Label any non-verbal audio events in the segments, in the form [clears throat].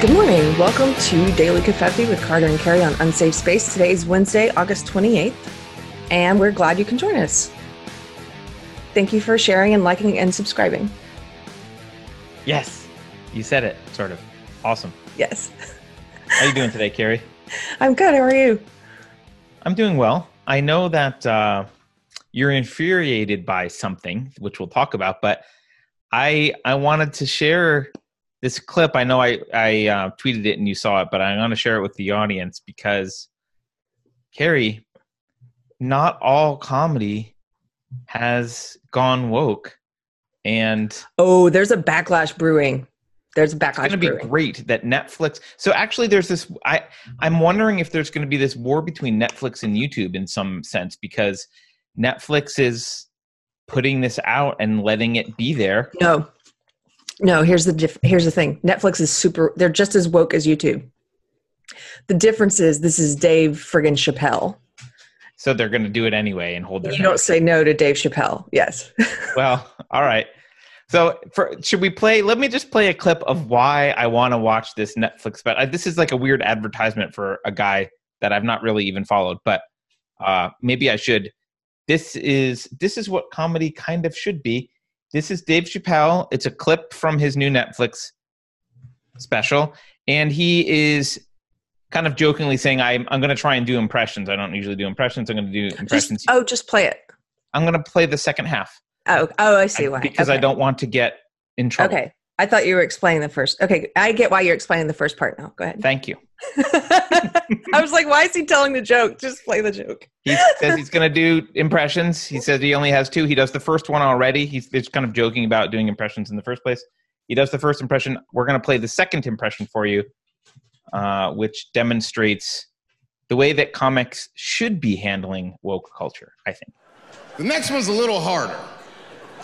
Good morning. Welcome to Daily Covfefe with Carter and Keri on Unsafe Space. Today is Wednesday, August 28th, and we're glad you can join us. Thank you for sharing and liking and subscribing. Yes, you said it, sort of. Awesome. Yes. How are you doing today, Keri? [laughs] I'm good. How are you? I'm doing well. I know that uh, you're infuriated by something, which we'll talk about, but I I wanted to share this clip. I know I I uh, tweeted it and you saw it, but I'm going to share it with the audience because Keri, not all comedy has gone woke, and Oh, there's a backlash brewing. There's a backlash it's going to be brewing. great that Netflix. So actually, there's this. I I'm wondering if there's going to be this war between Netflix and YouTube in some sense because Netflix is putting this out and letting it be there. No, no. Here's the diff- here's the thing. Netflix is super. They're just as woke as YouTube. The difference is this is Dave friggin' Chappelle. So they're going to do it anyway and hold their. You don't say no to Dave Chappelle. Yes. [laughs] Well, all right. So, for, should we play? Let me just play a clip of why I want to watch this Netflix. But uh, this is like a weird advertisement for a guy that I've not really even followed. But uh, maybe I should. This is this is what comedy kind of should be. This is Dave Chappelle. It's a clip from his new Netflix special, and he is kind of jokingly saying, "I'm I'm going to try and do impressions. I don't usually do impressions. I'm going to do just, impressions. oh, just play it. I'm going to play the second half." Oh, oh, I see why. because I don't want to get in trouble. Okay. I thought you were explaining the first. Okay, I get why you're explaining the first part now. Go ahead. Thank you. [laughs] I was like, why is he telling the joke? Just play the joke. He says he's going to do impressions. He says he only has two. He does the first one already. He's just kind of joking about doing impressions in the first place. He does the first impression. We're going to play the second impression for you, uh, which demonstrates the way that comics should be handling woke culture, I think. The next one's a little harder.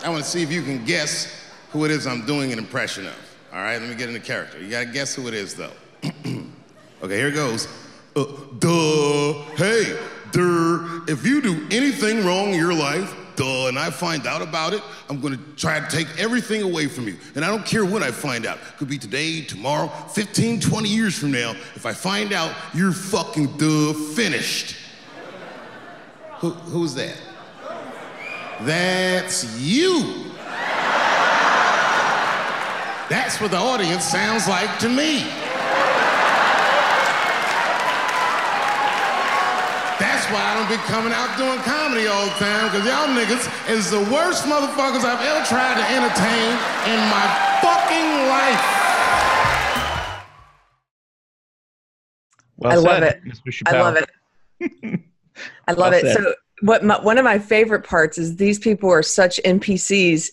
I want to see if you can guess who it is I'm doing an impression of. All right, let me get into character. You gotta guess who it is, though. [clears throat] okay, here it goes. Uh, duh, hey, duh. If you do anything wrong in your life, duh, and I find out about it, I'm gonna try to take everything away from you. And I don't care when I find out. Could be today, tomorrow, 15, 20 years from now. If I find out, you're fucking duh finished. Who, who's that? That's you. That's what the audience sounds like to me. That's why I don't be coming out doing comedy all the time, because y'all niggas is the worst motherfuckers I've ever tried to entertain in my fucking life. Well I love it. Mr. I love it. [laughs] I love Well it. said. So, what my, one of my favorite parts is these people are such NPCs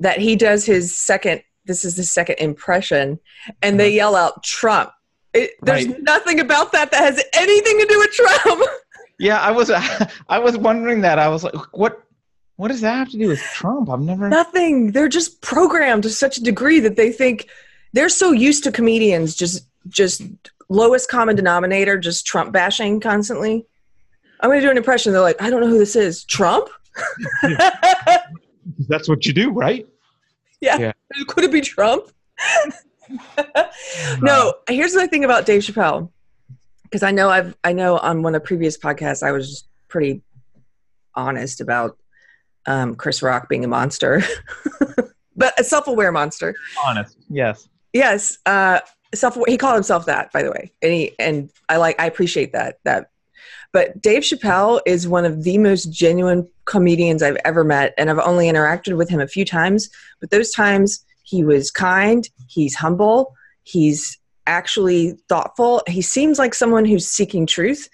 that he does his second. This is the second impression, and they yell out Trump. It, there's Uh-huh. Right. nothing about that that has anything to do with Trump. [laughs] Yeah, I was. [laughs] I was wondering that. I was like, what? What does that have to do with Trump? I've never. nothing. They're just programmed to such a degree that they think they're so used to comedians just just lowest common denominator, just Trump bashing constantly. I'm going to do an impression. They're like, I don't know who this is. Trump? [laughs] That's what you do, right? Yeah. Yeah. [laughs] Could it be Trump? [laughs] no. Here's the thing about Dave Chappelle, because I know I've I know on one of the previous podcasts I was pretty honest about um, Chris Rock being a monster, [laughs] but a self-aware monster. Honest. Yes. Yes, uh, self. He called himself that, by the way, and he and I like. I appreciate that. That, but Dave Chappelle is one of the most genuine comedians I've ever met, and I've only interacted with him a few times. But those times, he was kind. He's humble. He's actually thoughtful. He seems like someone who's seeking truth,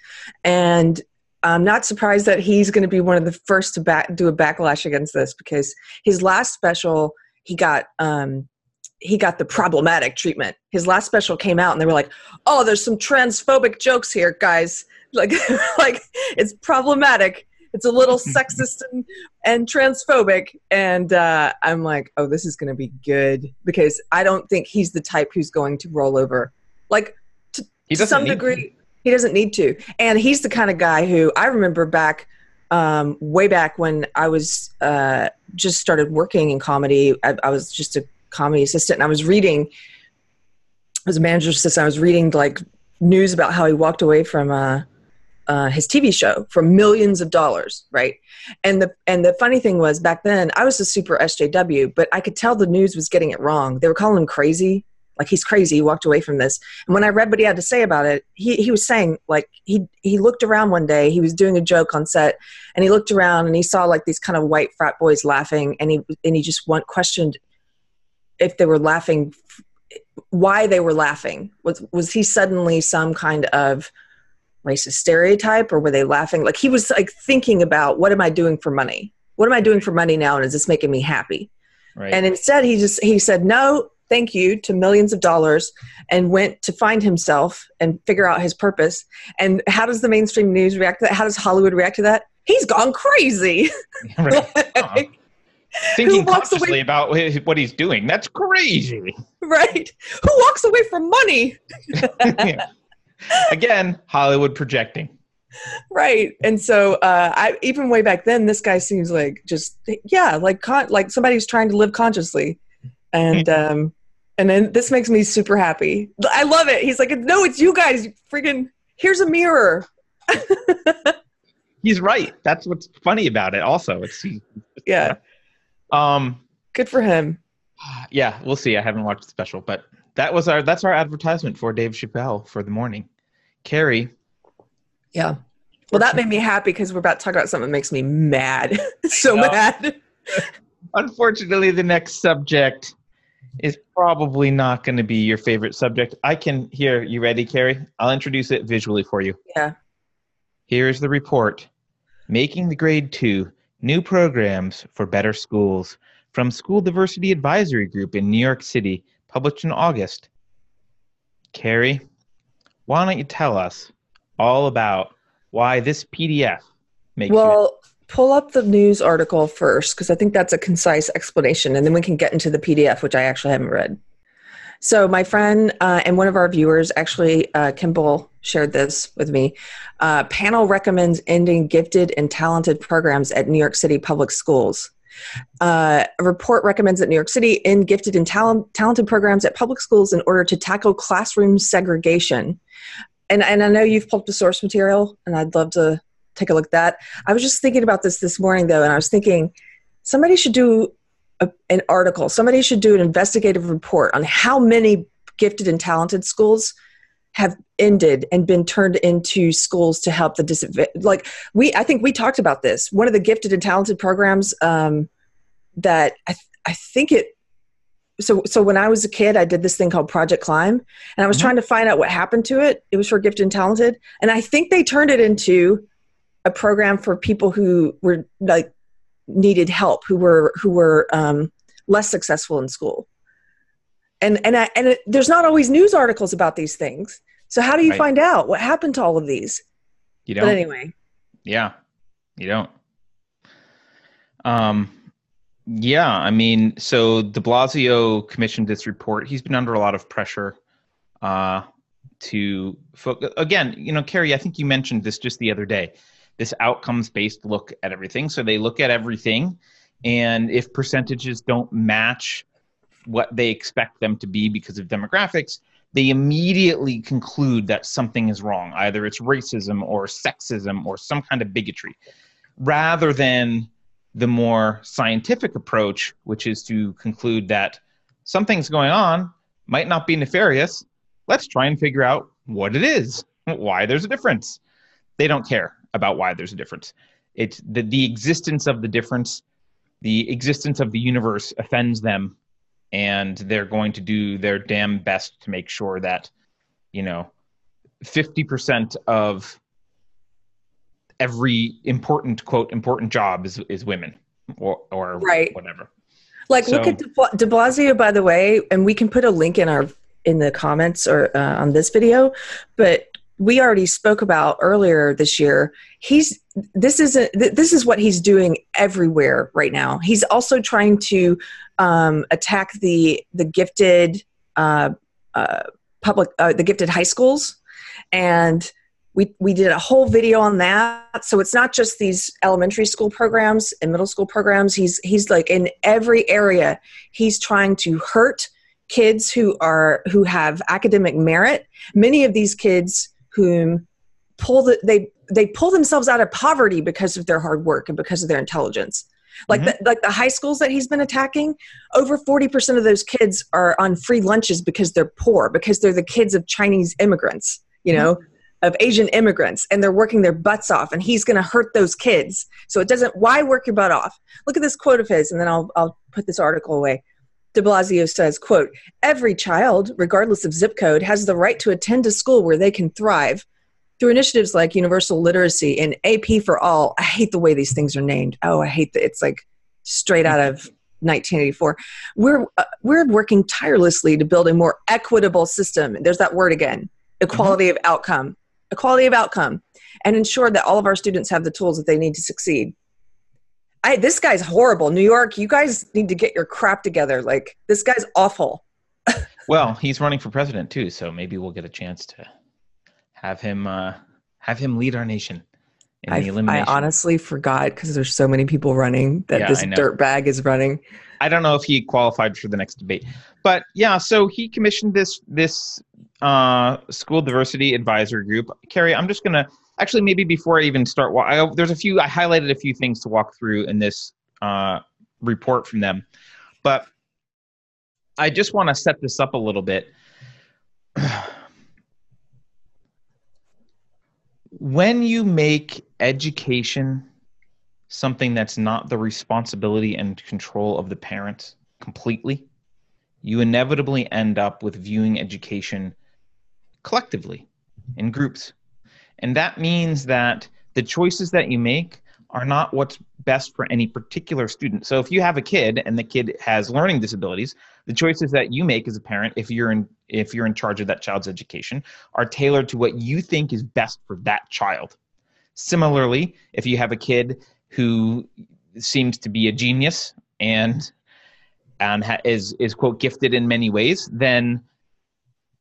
and I'm not surprised that he's going to be one of the first to back, do a backlash against this because his last special he got um, he got the problematic treatment. His last special came out and they were like, "Oh, there's some transphobic jokes here, guys. Like [laughs] like it's problematic. It's a little [laughs] sexist and, and transphobic." And uh, I'm like, "Oh, this is going to be good because I don't think he's the type who's going to roll over. Like to, to some need to. degree, he doesn't need to. And he's the kind of guy who I remember back um, way back when I was uh, just started working in comedy. I, I was just a comedy assistant, and I was reading was a manager assistant. I was reading like news about how he walked away from uh, uh, his TV show for millions of dollars, right? And the and the funny thing was back then I was a super SJW, but I could tell the news was getting it wrong. They were calling him crazy, like he's crazy. He walked away from this. And when I read what he had to say about it, he he was saying like he he looked around one day. He was doing a joke on set, and he looked around and he saw like these kind of white frat boys laughing, and he and he just want, questioned if they were laughing, why they were laughing. Was was he suddenly some kind of racist stereotype, or were they laughing? Like he was like thinking about what am I doing for money? What am I doing for money now, and is this making me happy? Right. And instead, he just he said no, thank you to millions of dollars, and went to find himself and figure out his purpose. And how does the mainstream news react to that? How does Hollywood react to that? He's gone crazy. [laughs] Right. Uh-uh. [laughs] Thinking walks away- consciously about what he's doing. That's crazy. [laughs] right? Who walks away from money? Yeah. Again, Hollywood projecting. right and so uh i even way back then this guy seems like just yeah like con- like somebody who's trying to live consciously and um and then this makes me super happy i love it he's like no it's you guys freaking here's a mirror [laughs] He's right. That's what's funny about it. Also, it's yeah um good for him yeah, we'll see. I haven't watched the special, but that was our that's our advertisement for Dave Chappelle for the morning. Keri, yeah. Well that made me happy because we're about to talk about something that makes me mad. [laughs] So mad. [laughs] Unfortunately, the next subject is probably not going to be your favorite subject. I can hear you ready, Keri? I'll introduce it visually for you. yeah. Here's the report. Making the Grade 2 New Programs for Better Schools. From School Diversity Advisory Group in New York City, published in August. Keri, why don't you tell us all about why this PDF makes you well pull up the news article first because i think that's a concise explanation and then we can get into the pdf which i actually haven't read. So my friend uh, and one of our viewers actually uh, kimball shared this with me. Uh, panel recommends ending gifted and talented programs at new york city public schools. Uh, a report recommends that New York City end gifted and talent, talented programs at public schools in order to tackle classroom segregation. And, and I know you've pulled the source material, and I'd love to take a look at that. I was just thinking about this this morning, though, and I was thinking somebody should do a, an article, somebody should do an investigative report on how many gifted and talented schools have ended and been turned into schools to help the disadvantaged. Like we, I think we talked about this. One of the gifted and talented programs um, that I, th- I think it. So, so when I was a kid, I did this thing called Project Climb, and I was Mhm. trying to find out what happened to it. It was for gifted and talented, and I think they turned it into a program for people who were like needed help, who were who were um, less successful in school. And and I, and it, there's not always news articles about these things. So how do you Right. find out what happened to all of these? You But don't. anyway, Yeah, you don't. Um, yeah, I mean, so De Blasio commissioned this report. He's been under a lot of pressure uh, to again, you know, Keri. I think you mentioned this just the other day. This outcomes-based look at everything. So they look at everything, and if percentages don't match what they expect them to be because of demographics, they immediately conclude that something is wrong. Either it's racism or sexism or some kind of bigotry, rather than the more scientific approach, which is to conclude that something's going on, might not be nefarious. Let's try and figure out what it is, why there's a difference. They don't care about why there's a difference. It's the, the existence of the difference, the existence of the universe offends them and they're going to do their damn best to make sure that you know 50% of every important quote important job is is women or or Right. whatever like look at De, De Blasio, by the way, and we can put a link in our in the comments or uh, on this video. But we already spoke about earlier this year. He's this isn't th- this is what he's doing everywhere right now. He's also trying to um, attack the the gifted uh, uh, public uh, the gifted high schools and we we did a whole video on that. So it's not just these elementary school programs and middle school programs. He's he's like in every area he's trying to hurt kids who are who have academic merit. Many of these kids whom pull the, they they pull themselves out of poverty because of their hard work and because of their intelligence. Like Mhm. the, like the high schools that he's been attacking over 40% of those kids are on free lunches because they're poor because they're the kids of chinese immigrants you know of asian immigrants and they're working their butts off and he's going to hurt those kids. So it doesn't why work your butt off? Look at this quote of his and then i'll, I'll put this article away. De blasio says quote every child regardless of zip code has the right to attend a school where they can thrive. Through initiatives like universal literacy and ap for all i hate the way these things are named. Oh i hate that it's like straight out of 1984 we're uh, we're working tirelessly to build a more equitable system. There's that word again equality of outcome equality of outcome and ensure that all of our students have the tools that they need to succeed. I, this guy's horrible. New york you guys need to get your crap together. Like this guy's awful. [laughs] Well, he's running for president too, so maybe we'll get a chance to have him uh, have him lead our nation in I, honestly forgot because there's so many people running that Yeah, this I know. dirt bag is running. I don't know if he qualified for the next debate, but yeah. So he commissioned this this uh, school diversity advisory group. Keri, I'm just gonna actually maybe before I even start. I, there's a few I highlighted a few things to walk through in this uh, report from them, but I just want to set this up a little bit. [sighs] when you make education something that's not the responsibility and control of the parents completely, you inevitably end up with viewing education collectively in groups. And that means that the choices that you make are not what's best for any particular student. So if you have a kid and the kid has learning disabilities, the choices that you make as a parent if you're in if you're in charge of that child's education are tailored to what you think is best for that child. Similarly, if you have a kid who seems to be a genius and and ha- is is quote gifted in many ways, then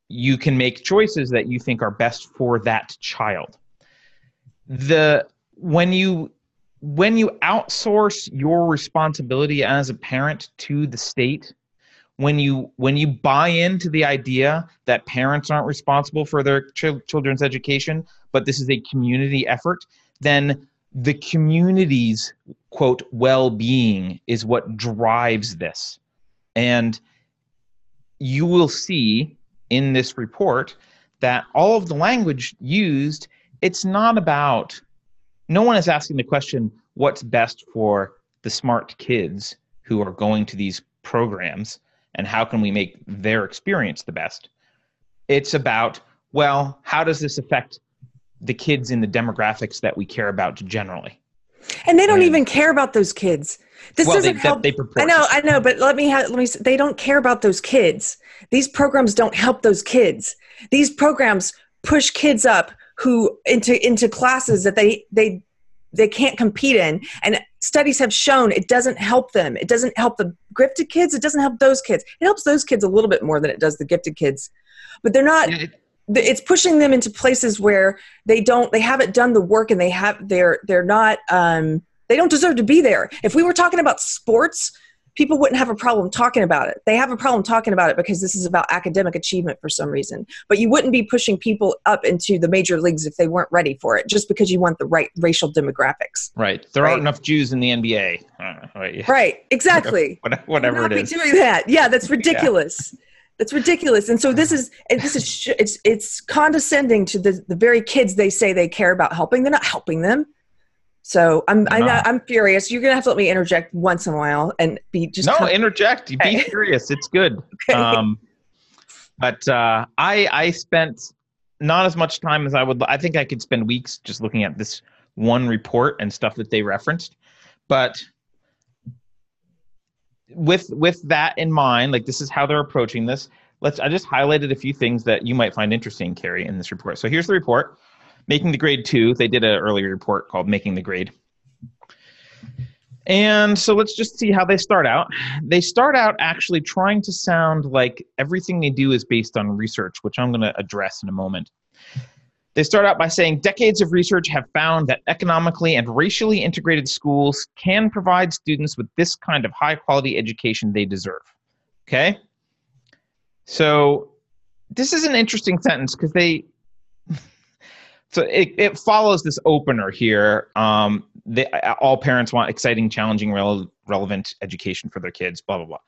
you can make choices that you think are best for that child. The when you when you outsource your responsibility as a parent to the state, when you when you buy into the idea that parents aren't responsible for their chil- children's education, but this is a community effort, then the community's quote well-being is what drives this and you will see in this report that all of the language used it's not about no one is asking the question what's best for the smart kids who are going to these programs and how can we make their experience the best. It's about well how does this affect the kids in the demographics that we care about generally and they don't When- even care about those kids this well doesn't that help they I know. I know, but let me have, let me. They don't care about those kids. These programs don't help those kids. These programs push kids up who into into classes that they they they can't compete in, and studies have shown it doesn't help them. It doesn't help the gifted kids. It doesn't help those kids. It helps those kids a little bit more than it does the gifted kids, but they're not Yeah, it- it's pushing them into places where they don't they haven't done the work and they have they're they're not um they don't deserve to be there. If we were talking about sports people wouldn't have a problem talking about it. They have a problem talking about it because this is about academic achievement for some reason. But you wouldn't be pushing people up into the major leagues if they weren't ready for it just because you want the right racial demographics. Right. There Right. aren't enough jews in the nba uh, right, right. Exactly. What- [laughs] whatever Would it is. be doing that. Yeah, that's [laughs] ridiculous. That's ridiculous. And so this is and this is it's it's condescending to the the very kids they say they care about helping. They're not helping them. So I'm I'm, not, I'm furious. You're gonna have to let me interject once in a while and be just no interject be Okay. curious it's good [laughs] Okay. um but uh i i spent not as much time as i would i think i could spend weeks just looking at this one report and stuff that they referenced but with with that in mind like this is how they're approaching this let's i just highlighted a few things that you might find interesting keri in this report so here's the report making the grade two they did an earlier report called making the grade and so let's just see how they start out. They start out actually trying to sound like everything they do is based on research, which I'm going to address in a moment. They start out by saying decades of research have found that economically and racially integrated schools can provide students with this kind of high quality education they deserve. Okay? So this is an interesting sentence because they [laughs] so it, it follows this opener here. Um, they, all parents want exciting, challenging, rele- relevant education for their kids. Blah blah blah.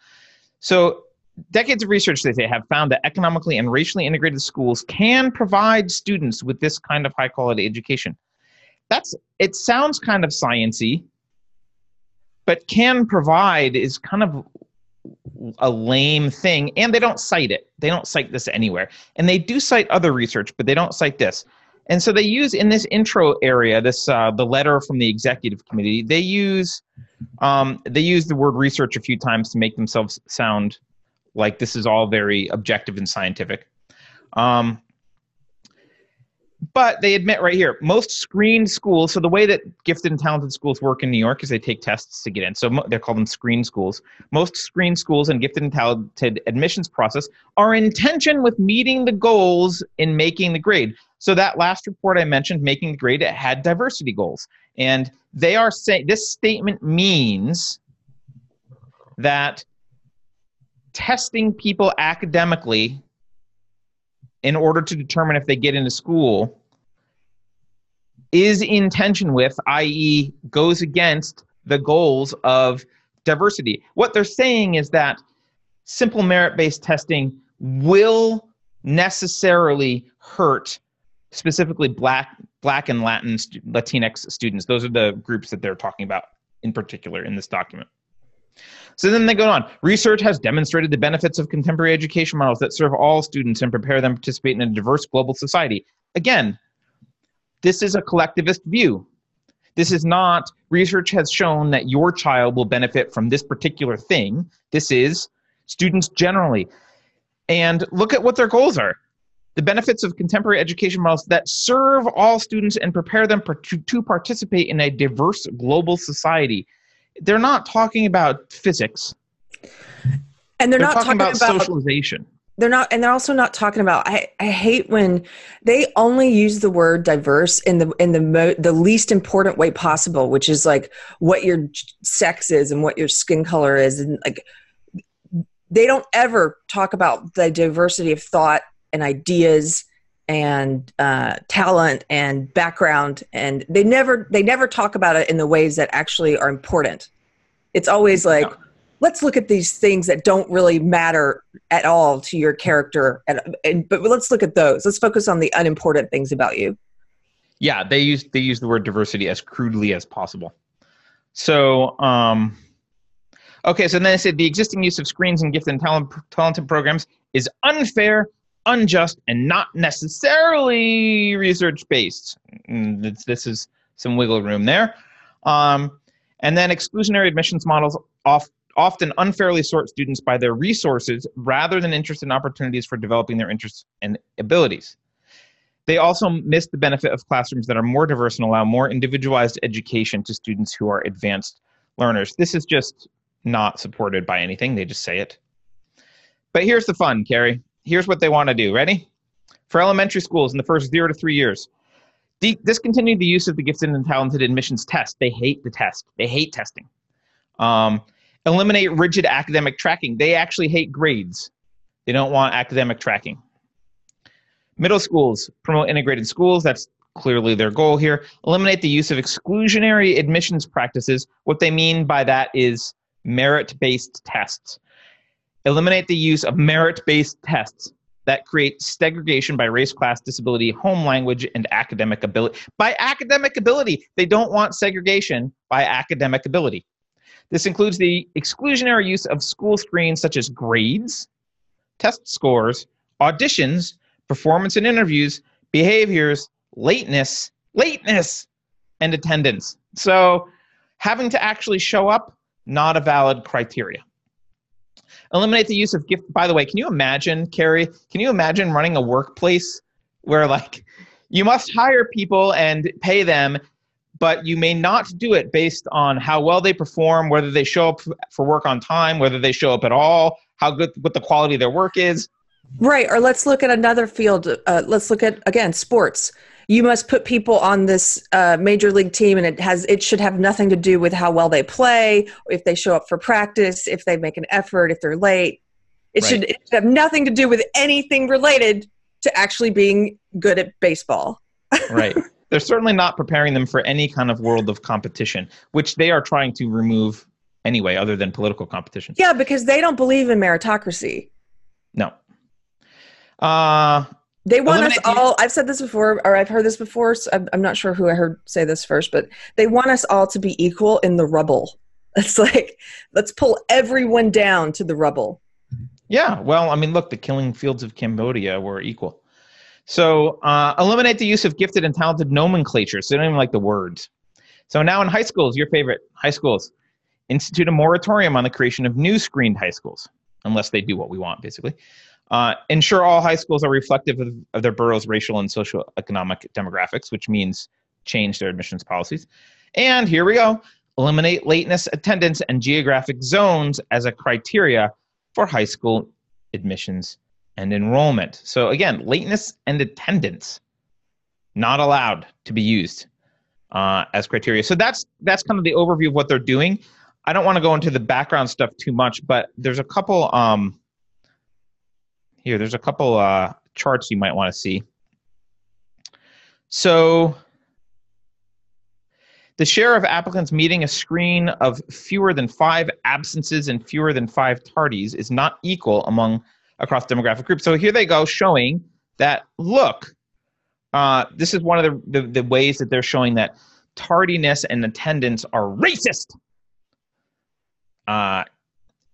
So decades of research they say have found that economically and racially integrated schools can provide students with this kind of high quality education. That's it sounds kind of sciency, but can provide is kind of a lame thing and they don't cite it. They don't cite this anywhere. And they do cite other research but they don't cite this. And so they use in this intro area this uh, the letter from the executive committee they use um, they use the word research a few times to make themselves sound like this is all very objective and scientific. Um, but they admit right here most screened schools so the way that gifted and talented schools work in new york is they take tests to get in. So they're called them screen schools. Most screen schools and gifted and talented admissions process are in tension with meeting the goals in making the grade. So that last report i mentioned making the grade it had diversity goals. And they are saying this statement means that testing people academically in order to determine if they get into school is in tension with, i.e., goes against the goals of diversity. What they're saying is that simple merit based testing will necessarily hurt specifically black black and latin latinx students those are the groups that they're talking about in particular in this document so then they go on. Research has demonstrated the benefits of contemporary education models that serve all students and prepare them to participate in a diverse global society. Again, this is a collectivist view. This is not, research has shown that your child will benefit from this particular thing. This is students generally. And look at what their goals are. The benefits of contemporary education models that serve all students and prepare them to, participate in a diverse global society they're not talking about physics. And they're, they're not talking, talking about, about, socialization. They're not and they're also not talking about I, I hate when they only use the word diverse in the in the mo- the least important way possible which is like what your sex is and what your skin color is. And like they don't ever talk about the diversity of thought and ideas and uh, talent and background and they never they never talk about it in the ways that actually are important. It's always like yeah. let's look at these things that don't really matter at all to your character and, and but let's look at those. Let's focus on the unimportant things about you. Yeah they use they use the word diversity as crudely as possible. So um okay so then i said the existing use of screens and gifted and talent, talented programs is unfair unjust and not necessarily research based. Mm, this is some wiggle room there. Um, and then exclusionary admissions models often unfairly sort students by their resources rather than interest and opportunities for developing their interests and abilities. They also miss the benefit of classrooms that are more diverse and allow more individualized education to students who are advanced learners. This is just not supported by anything, they just say it. But here's the fun, Keri here's what they want to do. Ready? For elementary schools in the first zero to three years, de- discontinue the use of the gifted and talented admissions test. They hate the test. They hate testing. Um, eliminate rigid academic tracking. They actually hate grades. They don't want academic tracking. Middle schools promote integrated schools. That's clearly their goal here. Eliminate the use of exclusionary admissions practices. What they mean by that is merit based tests. Eliminate the use of merit based tests that create segregation by race, class, disability, home language, and academic ability. By academic ability, they don't want segregation by academic ability. This includes the exclusionary use of school screens such as grades, test scores, auditions, performance and interviews, behaviors, lateness, lateness, and attendance. So, having to actually show up, not a valid criteria. Eliminate the use of gift. By the way, can you imagine, Keri? Can you imagine running a workplace where like you must hire people and pay them, but you may not do it based on how well they perform, whether they show up for work on time, whether they show up at all, how good what the quality of their work is. Right. Or let's look at another field. Uh, let's look at again sports you must put people on this uh, major league team and it has it should have nothing to do with how well they play if they show up for practice if they make an effort if they're late It, Right. should, it should have nothing to do with anything related to actually being good at baseball. [laughs] right. They're certainly not preparing them for any kind of world of competition, which they are trying to remove anyway, other than political competition. Yeah, because they don't believe in meritocracy. No. Uh, They want us Eliminate all. I've said this before, or I've heard this before. So I'm, I'm not sure who I heard say this first, but they want us all to be equal in the rubble. [laughs] It's like let's pull everyone down to the rubble. yeah. Well, I mean, look, the killing fields of Cambodia were equal. So uh, eliminate the use of gifted and talented nomenclature. So they don't even like the words. So now in high schools, your favorite high schools, institute a moratorium on the creation of new screened high schools, unless they do what we want, basically. Uh, ensure all high schools are reflective of, of their borough's racial and social economic demographics, which means change their admissions policies. And here we go eliminate lateness, attendance, and geographic zones as a criteria for high school admissions and enrollment. So again, lateness and attendance not allowed to be used uh, as criteria. So that's that's kind of the overview of what they're doing. I don't want to go into the background stuff too much, but there's a couple um, here. There's a couple uh, charts you might want to see. So the share of applicants meeting a screen of fewer than five absences and fewer than five tardies is not equal among across demographic groups. So here they go showing that look, uh, this is one of the, the, the ways that they're showing that tardiness and attendance are racist. Uh,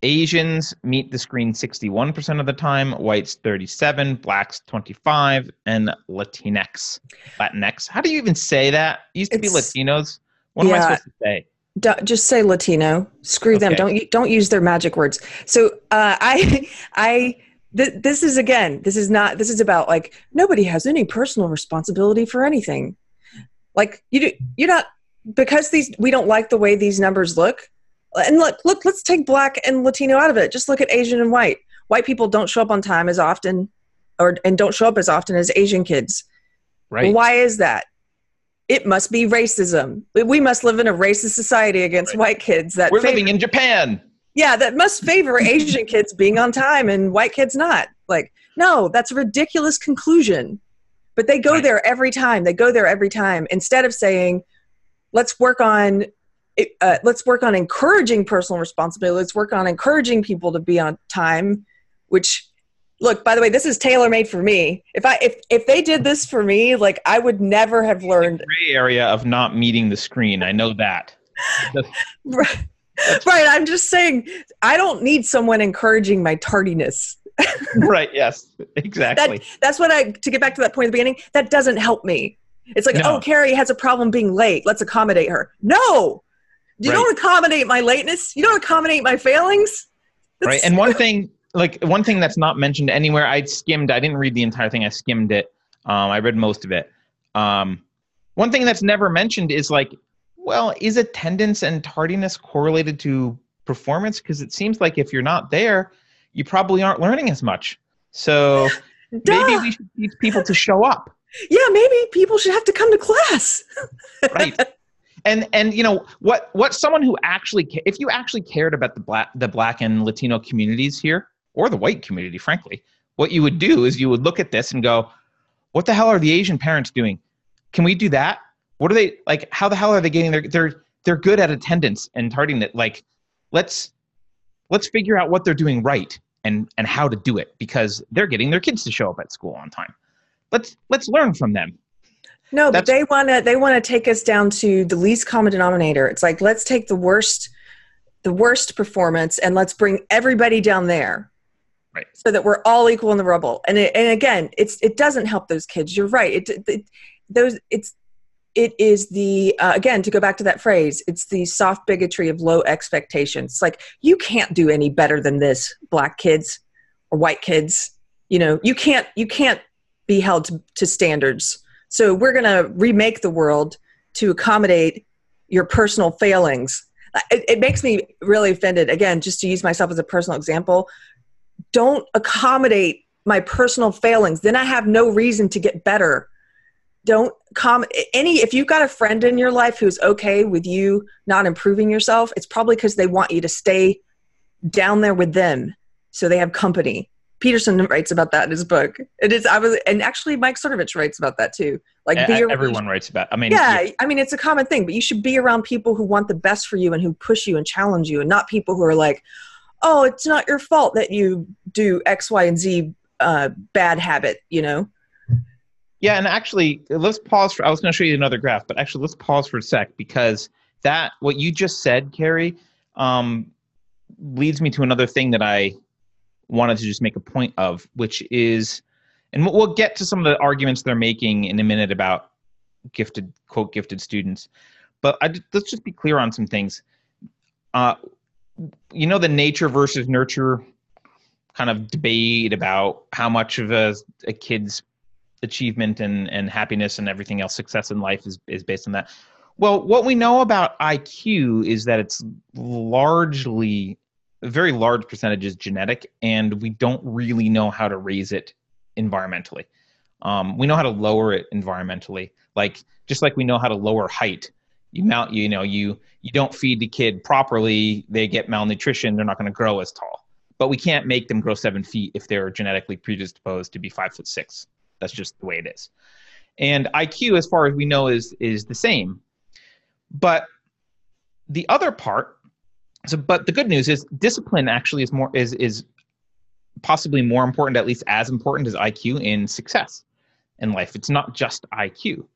Asians meet the screen 61% of the time, whites 37, blacks 25, and Latinx. Latinx. How do you even say that? It used to be Latinos. What am I supposed to say? Don't, just say Latino. Screw them. Don't don't use their magic words. So uh, I [laughs] I th- this is again. This is not. This is about like nobody has any personal responsibility for anything. Like you do. You're not because these we don't like the way these numbers look. And look, look. Let's take black and Latino out of it. Just look at Asian and white. White people don't show up on time as often, or and don't show up as often as Asian kids. Right. Why is that? It must be racism. We must live in a racist society against Right. white kids that We're favor, living in Japan. yeah, that must favor Asian kids being on time and white kids not. Like, no, that's a ridiculous conclusion. But they go Right. there every time. They go there every time instead of saying, "Let's work on." It- Uh, let's work on encouraging personal responsibility. Let's work on encouraging people to be on time. Which, look, by the way, this is tailor made for me. If I if if they did this for me, like I would never have learned Gray area of not meeting the screen. I know that. Right. [laughs] right. I'm just saying, I don't need someone encouraging my tardiness. [laughs] right. Yes. Exactly. That's what I, to get back to that point at the beginning, that doesn't help me. It's like, No. oh, Keri has a problem being late. Let's accommodate her. No, you Right. don't accommodate my lateness. You don't accommodate my failings. right and one thing like one thing that's not mentioned anywhere i skimmed i didn't read the entire thing i skimmed it um, i read most of it um, one thing that's never mentioned is like well is attendance and tardiness correlated to performance because it seems like if you're not there you probably aren't learning as much so [laughs] maybe we should teach people to show up yeah, maybe people should have to come to class. right [laughs] and and you know what what someone who actually if you actually cared about the black the black and latino communities here or the white community frankly what you would do is you would look at this and go what the hell are the asian parents doing? Can we do that? What are they like how the hell are they getting their they're they're good at attendance and tardiness like let's let's figure out what they're doing right and and how to do it because they're getting their kids to show up at school on time. Let's let's learn from them No, but they want to they want to take us down to the least common denominator. It's like let's take the worst the worst performance and let's bring everybody down there. Right. So that we're all equal in the rubble. And it, and again, it's it doesn't help those kids. You're right. It, it those it's it is the uh, again to go back to that phrase it's the soft bigotry of low expectations it's like you can't do any better than this black kids or white kids you know you can't you can't be held to, to standards so we're going to remake the world to accommodate your personal failings. It, it makes me really offended. Again, just to use myself as a personal example, don't accommodate my personal failings. Then I have no reason to get better. Don't com any if you've got a friend in your life who's okay with you not improving yourself, it's probably because they want you to stay down there with them. so they have company. Peterson writes about that in his book. It is I was and actually Mike Cernovich writes about that too. Like around- everyone writes about. I mean, yeah, I mean it's a common thing, but you should be around people who want the best for you and who push you and challenge you, and not people who are like, "Oh, it's not your fault that you do X, Y, and Z uh, bad habit." You know? Yeah, and actually, let's pause for. I was going to show you another graph, but actually, let's pause for a sec because that what you just said, Keri, um, leads me to another thing that I wanted to just make a point of, which is, and we'll- get to some of the arguments they're making in a minute about gifted quote gifted students, but I, let's just be clear on some things. Uh, you know, the nature versus nurture kind of debate about how much of a, a kid's achievement and, and happiness and everything else success in life is, is based on that well what we know about iq is that it's largely a very large percentage is genetic and we don't really know how to raise it environmentally um, we know how to lower it environmentally like just like we know how to lower height you mount you know you you don't feed the kid properly they get malnutrition they're not going to grow as tall but we can't make them grow seven feet if they're genetically predisposed to be five foot six that's just the way it is. And IQ, as far as we know, is is the same. But the other part, so but the good news is discipline actually is more is is possibly more important, at least as important as IQ in success in life. It's not just IQ.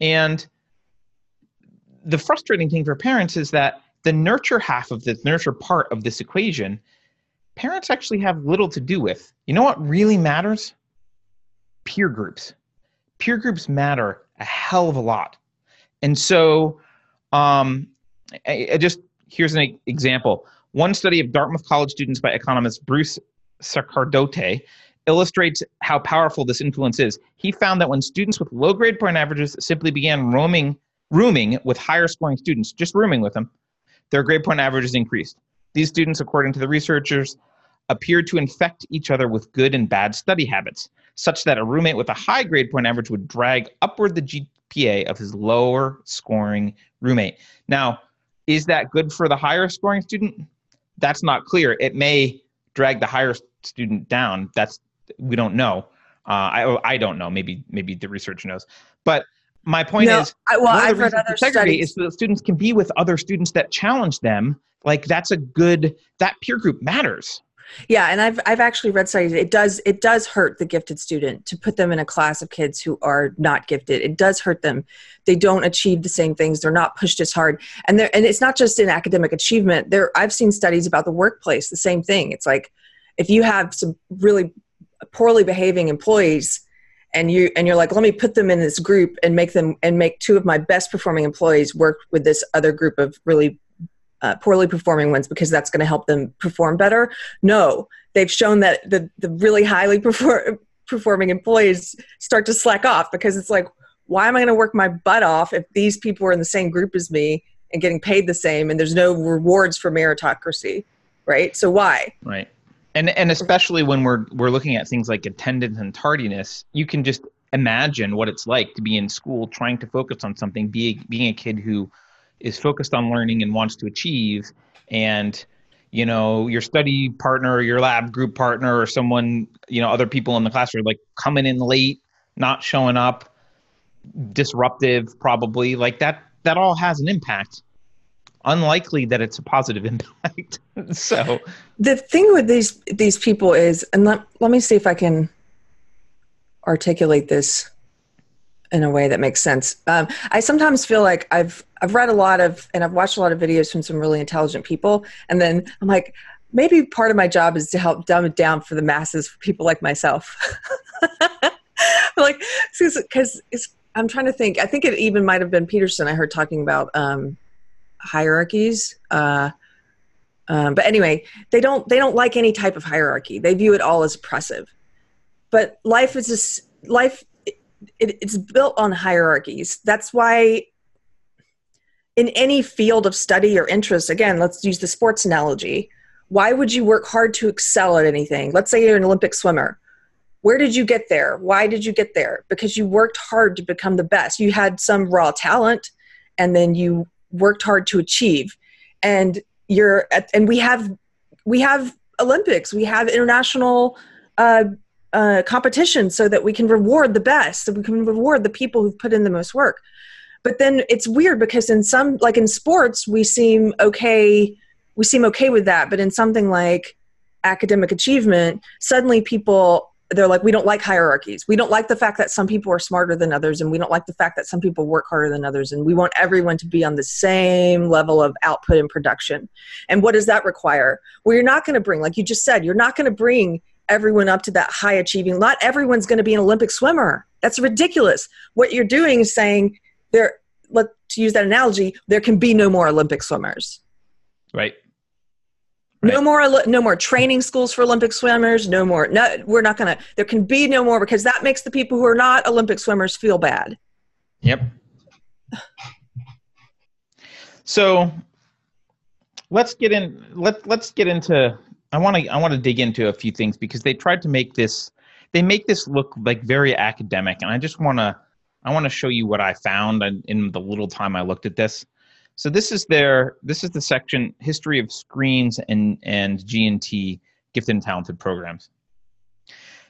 And the frustrating thing for parents is that the nurture half of the nurture part of this equation, parents actually have little to do with. You know what really matters? peer groups. Peer groups matter a hell of a lot. And so, um, I, I just here's an example. One study of Dartmouth College students by economist Bruce Sacerdote illustrates how powerful this influence is. He found that when students with low grade point averages simply began roaming, rooming with higher scoring students, just rooming with them, their grade point averages increased. These students, according to the researchers, appeared to infect each other with good and bad study habits, such that a roommate with a high grade point average would drag upward the GPA of his lower scoring roommate. Now, is that good for the higher scoring student? That's not clear. It may drag the higher student down. That's we don't know. Uh, I I don't know. Maybe maybe the research knows. But my point No, is, I, well, I've read other studies. is so that students can be with other students that challenge them. Like that's a good that peer group matters. Yeah, and I've I've actually read studies. It does it does hurt the gifted student to put them in a class of kids who are not gifted. It does hurt them. They don't achieve the same things. They're not pushed as hard. And they and it's not just in academic achievement. There I've seen studies about the workplace. The same thing. It's like if you have some really poorly behaving employees and you and you're like let me put them in this group and make them and make two of my best performing employees work with this other group of really uh, poorly performing ones because that's going to help them perform better. No they've shown that the, the really highly perform, performing employees start to slack off because it's like why am i going to work my butt off if these people are in the same group as me and getting paid the same and there's no rewards for meritocracy right? So why? Right. And and especially when we're we're looking at things like attendance and tardiness, you can just imagine what it's like to be in school trying to focus on something, being being a kid who is focused on learning and wants to achieve. And you know your study partner or your lab group partner or someone you know other people in the class are like coming in late not showing up disruptive probably like that that all has an impact. Unlikely that it's a positive [laughs] impact. So the thing with these these people is and let, let me see if i can articulate this in a way that makes sense. Um, i sometimes feel like i've i've read a lot of and i've watched a lot of videos from some really intelligent people. And then i'm like maybe part of my job is to help dumb it down for the masses for people like myself. [laughs] Like because i'm trying to think i think it even might have been peterson i heard talking about um, hierarchies. Uh, um, but anyway they don't they don't like any type of hierarchy. They view it all as oppressive. But life is just life it, it, it's built on hierarchies. That's why in any field of study or interest again let's use the sports analogy. Why would you work hard to excel at anything? Let's say you're an olympic swimmer. Where did you get there? Why did you get there? Because you worked hard to become the best. You had some raw talent and then you worked hard to achieve. And you're at, and we have we have Olympics. We have international uh, uh, competition so that we can reward the best, so we can reward the people who've put in the most work. But then it's weird because in some, like in sports, we seem okay. We seem okay with that, but in something like academic achievement, suddenly people they're like we don't like hierarchies we don't like the fact that some people are smarter than others and we don't like the fact that some people work harder than others and we want everyone to be on the same level of output and production and what does that require well you're not going to bring like you just said you're not going to bring everyone up to that high achieving not everyone's going to be an olympic swimmer that's ridiculous what you're doing is saying there let to use that analogy there can be no more olympic swimmers right Right. No more, no more training schools for Olympic swimmers. No more. No, we're not going to. There can be no more because that makes the people who are not Olympic swimmers feel bad. Yep. So let's get in. Let Let's get into. I want to. I want to dig into a few things because they tried to make this. They make this look like very academic, and I just want to. I want to show you what I found in, the little time I looked at this. So this is their this is the section history of screens and and G&T gifted and talented programs.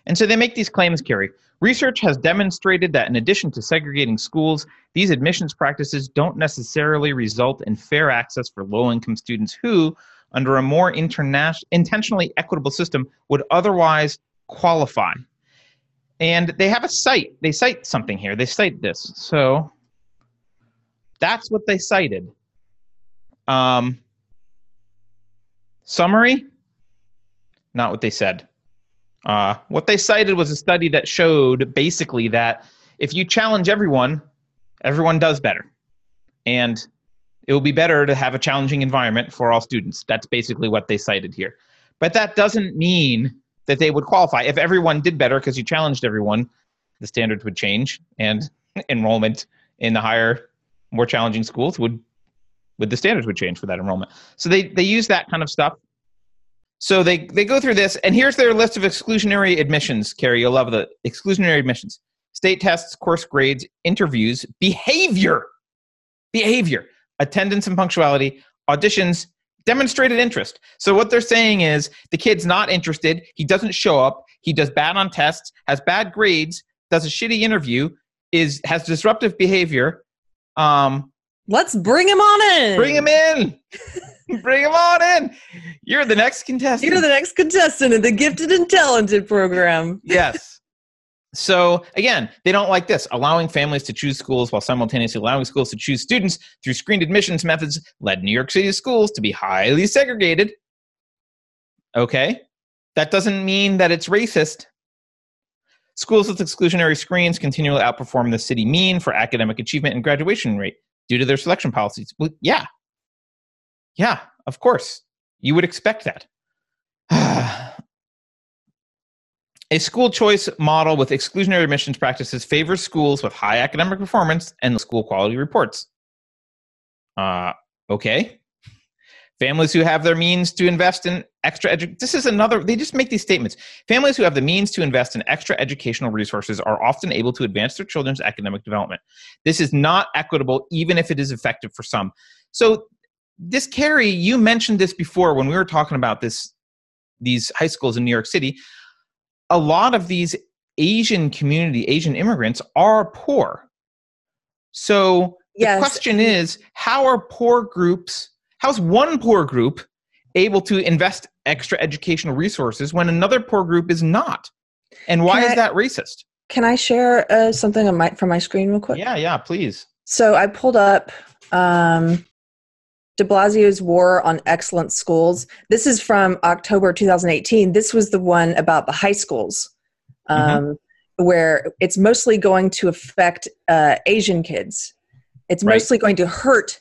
And so they make these claims, Keri. Research has demonstrated that in addition to segregating schools, these admissions practices don't necessarily result in fair access for low income students who, under a more interna- intentionally equitable system, would otherwise qualify. And they have a cite. They cite something here. They cite this. So that's what they cited. Um, summary, not what they said. Uh, what they cited was a study that showed basically that if you challenge everyone, everyone does better. And it will be better to have a challenging environment for all students. That's basically what they cited here. But that doesn't mean that they would qualify. If everyone did better because you challenged everyone, the standards would change and [laughs] enrollment in the higher, more challenging schools would with the standards would change for that enrollment. So they they use that kind of stuff. So they they go through this, and here's their list of exclusionary admissions. Keri, you'll love the exclusionary admissions: state tests, course grades, interviews, behavior, behavior, attendance and punctuality, auditions, demonstrated interest. So what they're saying is the kid's not interested. He doesn't show up. He does bad on tests, has bad grades, does a shitty interview, is has disruptive behavior. Um, Let's bring him on in. Bring him in. [laughs] bring him on in. You're the next contestant. You're the next contestant in the gifted and talented program. yes. So again, they don't like this. Allowing families to choose schools while simultaneously allowing schools to choose students through screened admissions methods led New York City schools to be highly segregated. Okay. That doesn't mean that it's racist. Schools with exclusionary screens continually outperform the city mean for academic achievement and graduation rate due to their selection policies. Well, yeah. Yeah, of course. You would expect that. [sighs] [sighs] A school choice model with exclusionary admissions practices favors schools with high academic performance and school quality reports. Uh, okay. Families who have their means to invest in extra edu- this is another they just make these statements. Families who have the means to invest in extra educational resources are often able to advance their children's academic development. This is not equitable even if it is effective for some. So this Keri, you mentioned this before when we were talking about this these high schools in New York City. A lot of these Asian community, Asian immigrants are poor. So the question is, how are poor groups How's one poor group able to invest extra educational resources when another poor group is not? And why is that racist? Can I share uh, something on my, from my screen real quick? Yeah, yeah, please. So I pulled up um, de Blasio's War on Excellent Schools. This is from October 2018. This was the one about the high schools, mm-hmm. um, mm-hmm. where it's mostly going to affect uh, Asian kids. It's right. mostly going to hurt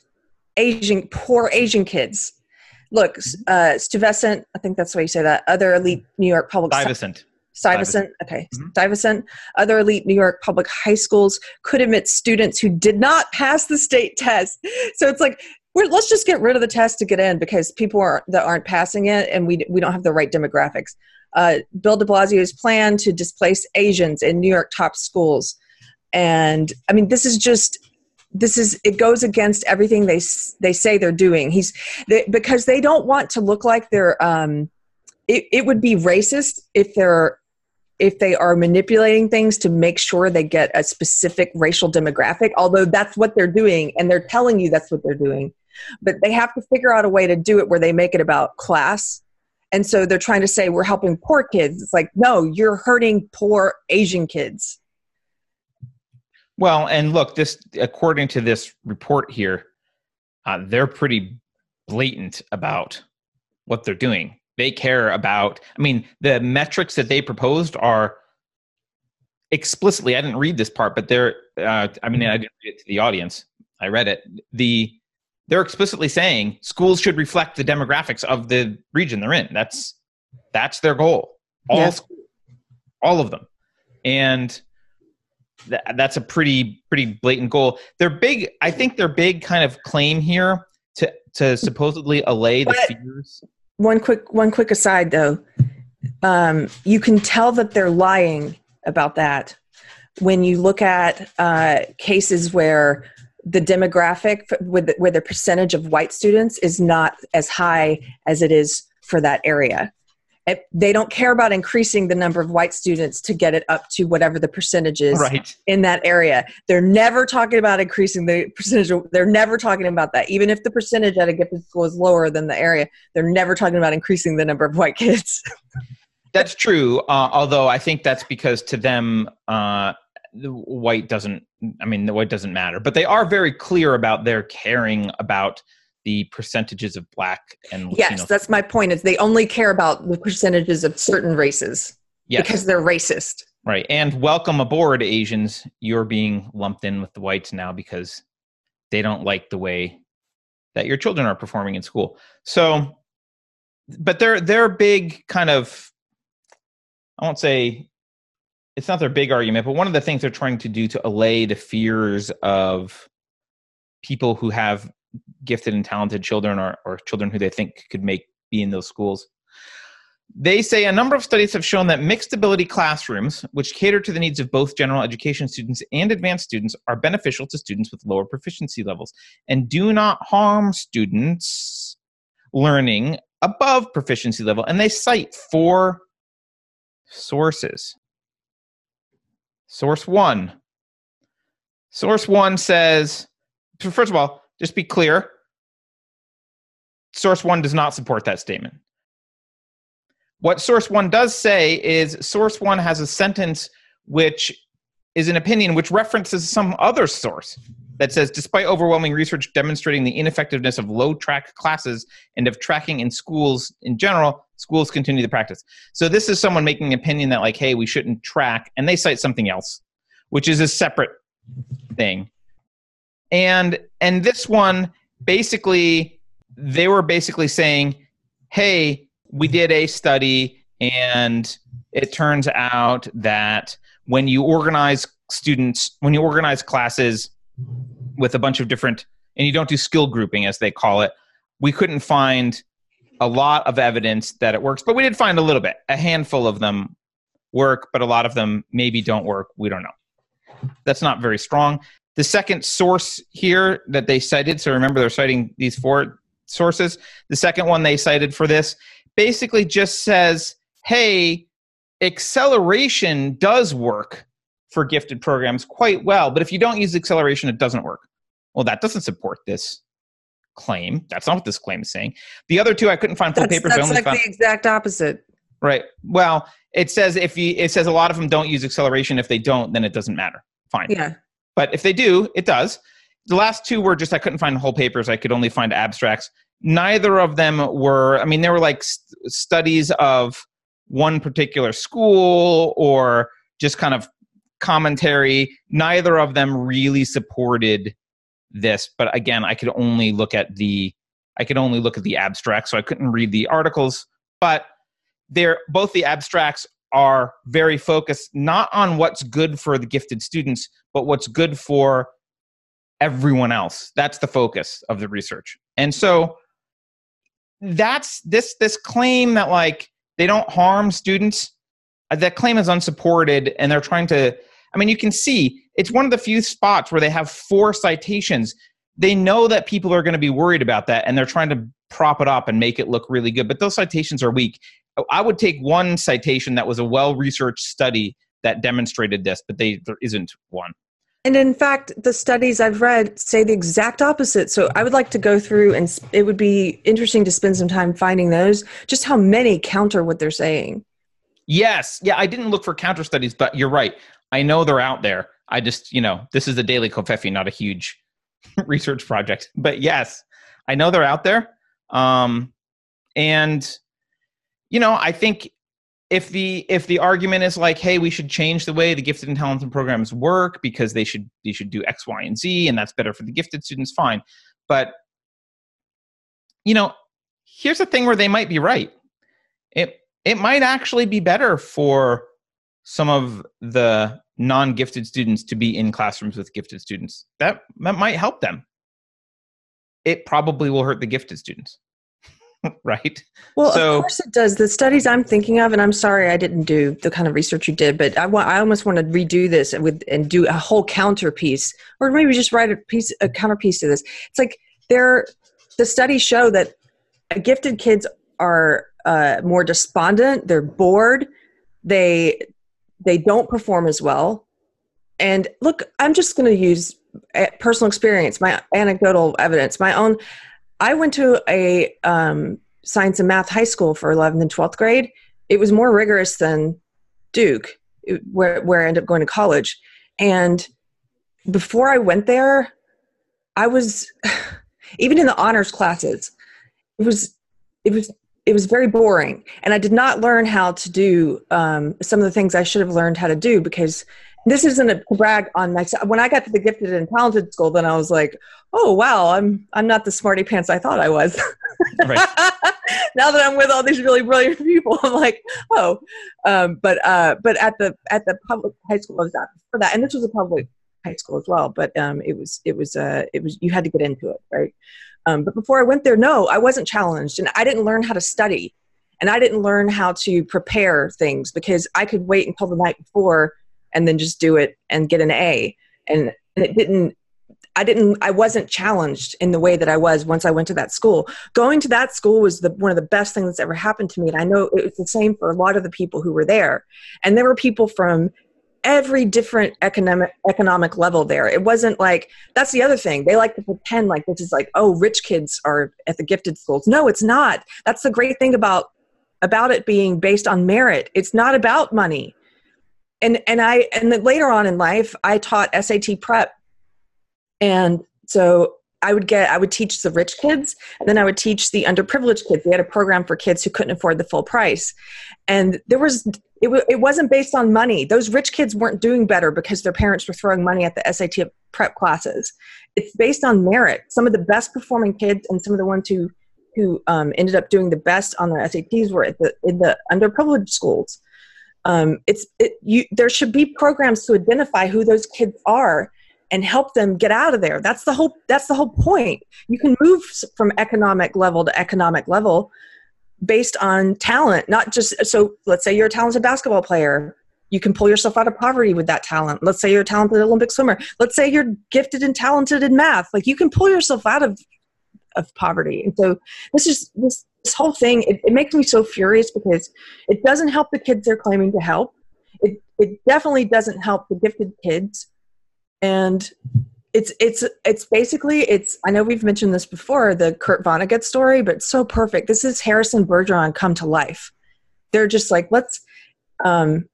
Asian, poor Asian kids. Look, uh, Stuyvesant, I think that's the way you say that. Other elite New York public Stuyvesant. Stuyvesant, okay, mm-hmm. Stuyvesant. Other elite New York public high schools could admit students who did not pass the state test. So it's like we're, let's just get rid of the test to get in because people are, that aren't passing it and we, we don't have the right demographics. Uh, Bill de Blasio's plan to displace Asians in New York top schools. And I mean, this is just this is it goes against everything they they say they're doing he's they, because they don't want to look like they're um it, it would be racist if they're if they are manipulating things to make sure they get a specific racial demographic although that's what they're doing and they're telling you that's what they're doing but they have to figure out a way to do it where they make it about class and so they're trying to say we're helping poor kids it's like no you're hurting poor asian kids Well, and look, this according to this report here, uh, they're pretty blatant about what they're doing. They care about. I mean, the metrics that they proposed are explicitly. I didn't read this part, but they're. Uh, I mean, I didn't read it to the audience. I read it. The they're explicitly saying schools should reflect the demographics of the region they're in. That's that's their goal. All Yeah. schools, all of them, and that, that's a pretty pretty blatant goal. Their big, I think, their big kind of claim here to to supposedly allay the But- fears. one quick one quick aside though um, you can tell that they're lying about that when you look at uh, cases where the demographic with the, where the percentage of white students is not as high as it is for that area It- they don't care about increasing the number of white students to get it up to whatever the percentage is Right. in that area. They're never talking about increasing the percentage. Of, they're never talking about that. Even if the percentage at a given school is lower than the area, they're never talking about increasing the number of white kids. [laughs] That's true. Uh, although I think that's because to them, uh, the white doesn't. I mean, the white doesn't matter. But they are very clear about their caring about the percentages of black and Latino. yes, that's my point. Is they only care about the percentages of certain races yes, because they're racist. right. And welcome aboard, Asians. You're being lumped in with the whites now because they don't like the way that your children are performing in school. So, but they're they're big kind of. I won't say it's not their big argument, but one of the things they're trying to do to allay the fears of people who have gifted and talented children or, or children who they think could make be in those schools. They say a number of studies have shown that mixed ability classrooms, which cater to the needs of both general education students and advanced students, are beneficial to students with lower proficiency levels and do not harm students learning above proficiency level. And they cite four sources. Source one. Source one says, first of all, just be clear. Source one does not support that statement. What source one does say is source one has a sentence which is an opinion which references some other source that says despite overwhelming research demonstrating the ineffectiveness of low track classes and of tracking in schools in general, schools continue the practice. So this is someone making an opinion that like, hey, we shouldn't track, and they cite something else, which is a separate thing. And and this one basically they were basically saying, hey, we did a study and it turns out that when you organize students, when you organize classes with a bunch of different and you don't do skill grouping as they call it, we couldn't find a lot of evidence that it works, but we did find a little bit. A handful of them work, but a lot of them maybe don't work. We don't know. That's not very strong. The second source here that they cited, so remember they're citing these four sources. The second one they cited for this basically just says, hey, acceleration does work for gifted programs quite well, but if you don't use acceleration, it doesn't work. Well, that doesn't support this claim. That's not what this claim is saying. The other two, I couldn't find full That's, papers. That's like found, the exact opposite. right. Well, it says if you, it says a lot of them don't use acceleration. If they don't, then it doesn't matter. Fine. Yeah. But if they do, it does. The last two were just I couldn't find whole papers. I could only find abstracts. Neither of them were. I mean, they were like st- studies of one particular school or just kind of commentary. Neither of them really supported this. But again, I could only look at the I could only look at the abstracts, so I couldn't read the articles. But they're both the abstracts are very focused not on what's good for the gifted students, but what's good for everyone else. That's the focus of the research. And so that's this this claim that like they don't harm students. uh, That claim is unsupported, and they're trying to. I mean, you can see it's one of the few spots where they have four citations. They know that people are going to be worried about that, and they're trying to prop it up and make it look really good. But those citations are weak. I would take one citation that was a well researched study that demonstrated this, but they there isn't one. And in fact, the studies I've read say the exact opposite. So I would like to go through and it would be interesting to spend some time finding those, just how many counter what they're saying. Yes. Yeah, I didn't look for counter studies, but you're right. I know they're out there. I just, you know, this is a daily Covfefe, not a huge [laughs] research project. But yes, I know they're out there. Um, and you know, I think if the if the argument is like hey we should change the way the gifted and talented programs work because they should they should do x y and z and that's better for the gifted students fine but you know here's the thing where they might be right it it might actually be better for some of the non-gifted students to be in classrooms with gifted students that, that might help them it probably will hurt the gifted students [laughs] right? Well, so, of course it does. The studies I'm thinking of, and I'm sorry I didn't do the kind of research you did, but I want I almost want to redo this with and do a whole counter piece, or maybe just write a piece a counter piece to this. It's like there, the studies show that gifted kids are uh, more despondent. They're bored. They they don't perform as well. And look, I'm just going to use eh, personal experience, my anecdotal evidence, my own. I went to a um, science and math high school for 11th and 12th grade. It was more rigorous than Duke, where, where I ended up going to college. And before I went there, I was, [sighs] even in the honors classes, it was, it was, it was very boring. And I did not learn how to do um, some of the things I should have learned how to do because this isn't a brag on myself. When I got to the gifted and talented school, then I was like, oh wow, I'm I'm not the smarty pants I thought I was. [laughs] now that I'm with all these really brilliant people, I'm like, oh. Um, but uh, but at the at the public high school, I was not for that, and this was a public high school as well. But um, it was it was uh, it was you had to get into it, right? Um, but before I went there, no, I wasn't challenged, and I didn't learn how to study, and I didn't learn how to prepare things because I could wait until the night before and then just do it and get an A. And, and it didn't I didn't I wasn't challenged in the way that I was once I went to that school. Going to that school was the one of the best things that's ever happened to me and I know it was the same for a lot of the people who were there. And there were people from every different economic economic level there. It wasn't like that's the other thing. They like to pretend like this is like oh rich kids are at the gifted schools. No, it's not. That's the great thing about about it being based on merit. It's not about money and and I and then later on in life, I taught SAT prep, and so I would get I would teach the rich kids, and then I would teach the underprivileged kids. We had a program for kids who couldn't afford the full price, and there was it, w- it wasn't based on money. Those rich kids weren't doing better because their parents were throwing money at the SAT prep classes. It's based on merit. Some of the best performing kids and some of the ones who who um, ended up doing the best on their SATs were at the in the underprivileged schools um, it's it, you there should be programs to identify who those kids are and help them get out of there that's the whole that's the whole point you can move from economic level to economic level based on talent not just so let's say you're a talented basketball player. You can pull yourself out of poverty with that talent. Let's say you're a talented olympic swimmer. Let's say you're gifted and talented in math. Like you can pull yourself out of of poverty. And so this is this this whole thing it, it, makes me so furious because it doesn't help the kids they're claiming to help. It, it definitely doesn't help the gifted kids. And it's it's it's basically it's i know we've mentioned this before the kurt vonnegut story but so perfect. This is harrison bergeron come to life. They're just like let's um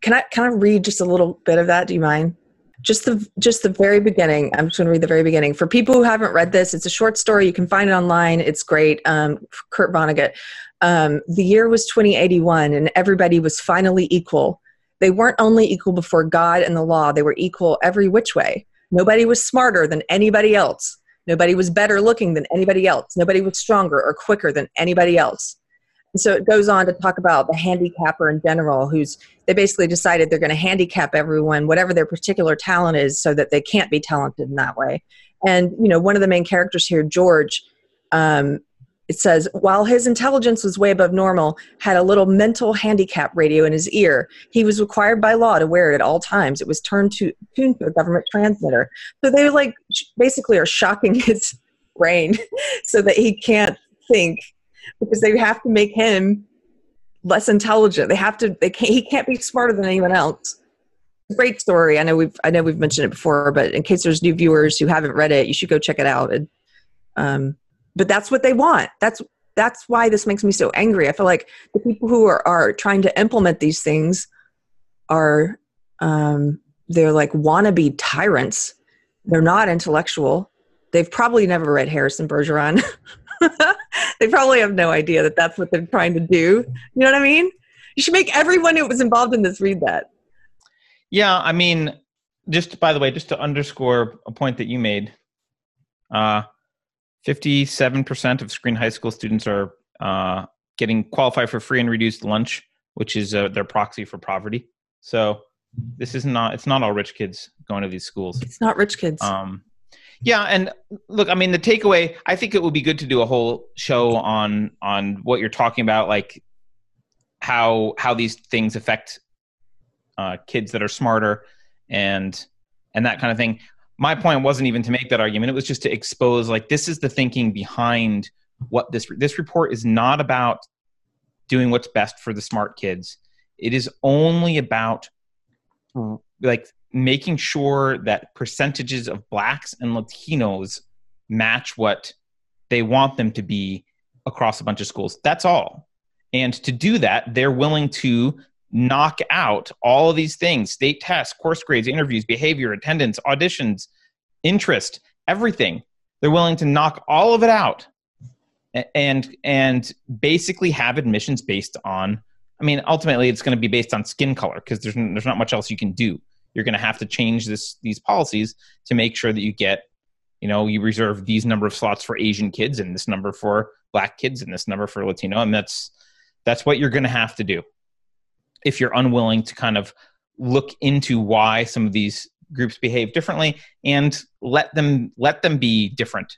can i can i read just a little bit of that? Do you mind? Just the just the very beginning. I'm just going to read the very beginning. For people who haven't read this it's a short story. You can find it online. It's great. Um, kurt vonnegut. Um, the year was 2081 and everybody was finally equal. They weren't only equal before god and the law. They were equal every which way nobody was smarter than anybody else. Nobody was better looking than anybody else. Nobody was stronger or quicker than anybody else. And so it goes on to talk about the handicapper in general, who's they basically decided they're going to handicap everyone, whatever their particular talent is, so that they can't be talented in that way. And you know, one of the main characters here, George, um, it says while his intelligence was way above normal, had a little mental handicap radio in his ear. He was required by law to wear it at all times. It was turned to tuned to a government transmitter. So they like basically are shocking [laughs] his brain [laughs] so that he can't think because they have to make him less intelligent. They have to. They can't. He can't be smarter than anyone else. Great story. I know we've. I know we've mentioned it before, but in case there's new viewers who haven't read it, you should go check it out. And, um, but that's what they want. That's that's why this makes me so angry. I feel like the people who are are trying to implement these things are um, they're like wannabe tyrants. They're not intellectual. They've probably never read Harrison Bergeron. [laughs] they probably have no idea that that's what they're trying to do. You know what I mean? You should make everyone who was involved in this read that. Yeah, I mean, just by the way, just to underscore a point that you made, uh, 57% of screen high school students are uh, getting qualified for free and reduced lunch, which is uh, their proxy for poverty. So this is not it's not all rich kids going to these schools. It's not rich kids. Um, yeah, and look, I mean, the takeaway. I think it would be good to do a whole show on on what you're talking about, like how how these things affect uh, kids that are smarter and and that kind of thing. My point wasn't even to make that argument; it was just to expose, like, this is the thinking behind what this this report is not about doing what's best for the smart kids. It is only about like making sure that percentages of blacks and Latinos match what they want them to be across a bunch of schools. That's all. And to do that, they're willing to knock out all of these things state tests, course grades, interviews, behavior, attendance, auditions, interest, everything. They're willing to knock all of it out and and basically have admissions based on I mean ultimately it's going to be based on skin color because there's there's not much else you can do you're going to have to change this these policies to make sure that you get you know you reserve these number of slots for asian kids and this number for black kids and this number for latino and that's that's what you're going to have to do if you're unwilling to kind of look into why some of these groups behave differently and let them let them be different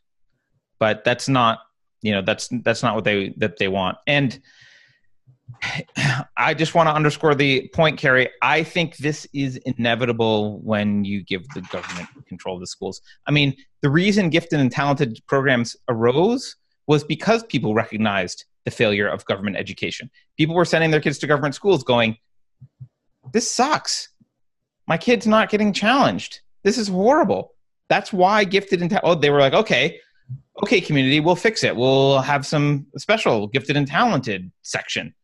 but that's not you know that's that's not what they that they want and [sighs] I just want to underscore the point, Keri. I think this is inevitable when you give the government control of the schools. I mean, the reason gifted and talented programs arose was because people recognized the failure of government education. People were sending their kids to government schools going, This sucks. My kid's not getting challenged. This is horrible. That's why gifted and ta- oh, they were like, okay, okay, community, we'll fix it. We'll have some special gifted and talented section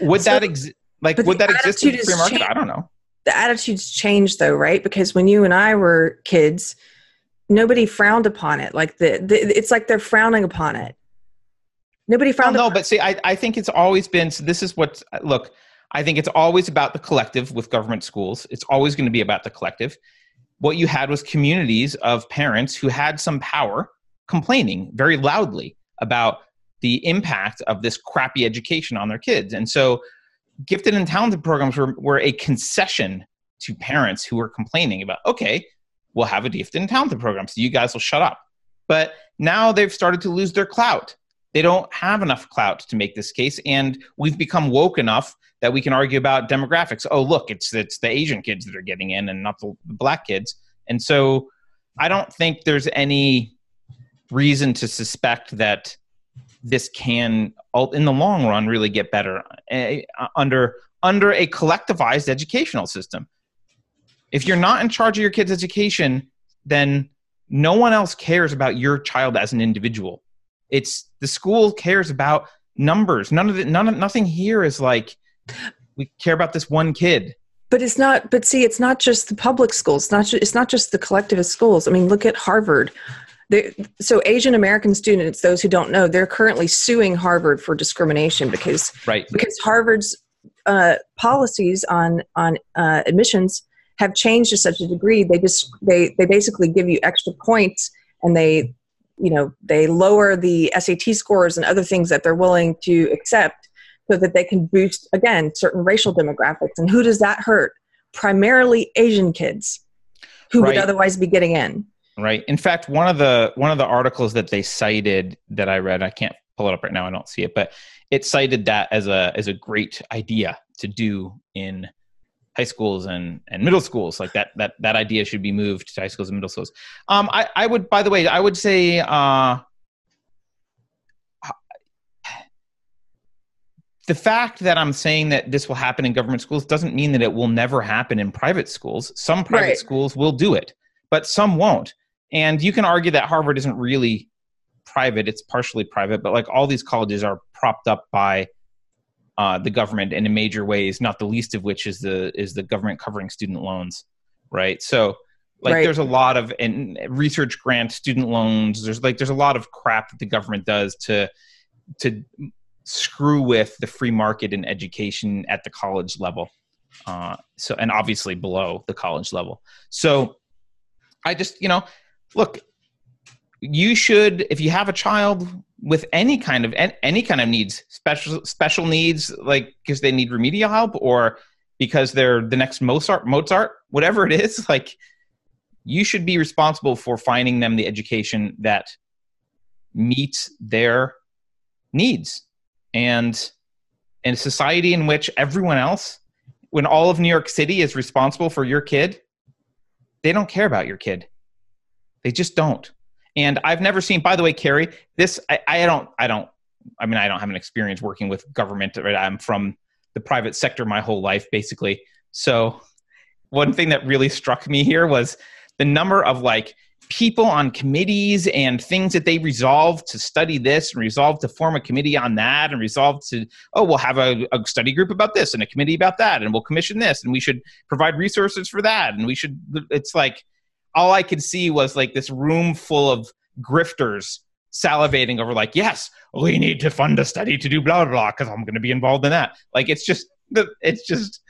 would so, that exist? Like, would that exist in the free market? Changed. I don't know. The attitudes change, though, right? Because when you and I were kids, nobody frowned upon it. Like the, the it's like they're frowning upon it. Nobody frowned. Well, no, but see, I, I think it's always been. So this is what look. I think it's always about the collective with government schools. It's always going to be about the collective. What you had was communities of parents who had some power complaining very loudly about the impact of this crappy education on their kids. And so gifted and talented programs were, were a concession to parents who were complaining about, okay, we'll have a gifted and talented program, so you guys will shut up. But now they've started to lose their clout. They don't have enough clout to make this case, and we've become woke enough that we can argue about demographics. Oh, look, it's it's the Asian kids that are getting in, and not the black kids. And so, I don't think there's any reason to suspect that this can in the long run really get better uh, under under a collectivized educational system if you're not in charge of your kid's education then no one else cares about your child as an individual. It's the school cares about numbers. None of the none of nothing here is like we care about this one kid. But it's not but see it's not just the public schools. It's not just, it's not just the collectivist schools. I mean look at harvard. So Asian American students, those who don't know, they're currently suing Harvard for discrimination because right. because Harvard's uh, policies on on uh, admissions have changed to such a degree they just they they basically give you extra points and they you know they lower the SAT scores and other things that they're willing to accept so that they can boost again certain racial demographics. And who does that hurt? Primarily Asian kids who right. would otherwise be getting in. Right. In fact one of the one of the articles that they cited that i read i can't pull it up right now i don't see it but it cited that as a as a great idea to do in high schools and and middle schools like that that that idea should be moved to high schools and middle schools um i i would by the way i would say uh the fact that I'm saying that this will happen in government schools doesn't mean that it will never happen in private schools. Some private Right. schools will do it, but some won't. And you can argue that Harvard isn't really private, it's partially private, but like all these colleges are propped up by uh, the government in a major ways, not the least of which is the is the government covering student loans, right? So like Right. there's a lot of and research grants, student loans, there's like there's a lot of crap that the government does to to screw with the free market in education at the college level uh, so and obviously below the college level so i just you know look you should if you have a child with any kind of any kind of needs special special needs like because they need remedial help or because they're the next mozart mozart whatever it is [laughs] like you should be responsible for finding them the education that meets their needs. And in a society in which everyone else when all of new york city is responsible for your kid they don't care about your kid. They just don't and i've never seen by the way keri this i, I don't i don't i mean i don't have an experience working with government right? i'm from the private sector my whole life basically so one thing that really struck me here was the number of like people on committees and things that they resolve to study this and resolve to form a committee on that and resolve to oh we'll have a, a study group about this and a committee about that and we'll commission this and we should provide resources for that and we should it's like all i could see was like this room full of grifters salivating over like yes we need to fund a study to do blah blah blah because i'm going to be involved in that like it's just it's just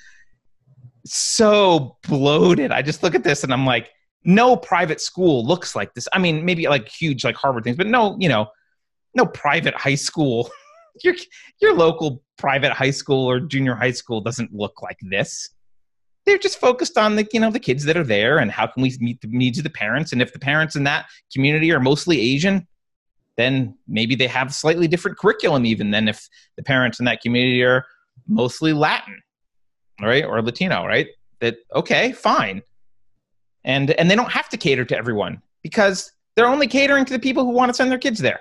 so bloated i just look at this and i'm like no private school looks like this. I mean, maybe like huge like Harvard things, but no, you know, no private high school. [laughs] your your local private high school or junior high school doesn't look like this. They're just focused on the you know the kids that are there and how can we meet the needs of the parents. And if the parents in that community are mostly Asian, then maybe they have slightly different curriculum even than if the parents in that community are mostly Latin, right, or Latino, right? That okay, fine and and they don't have to cater to everyone because they're only catering to the people who want to send their kids there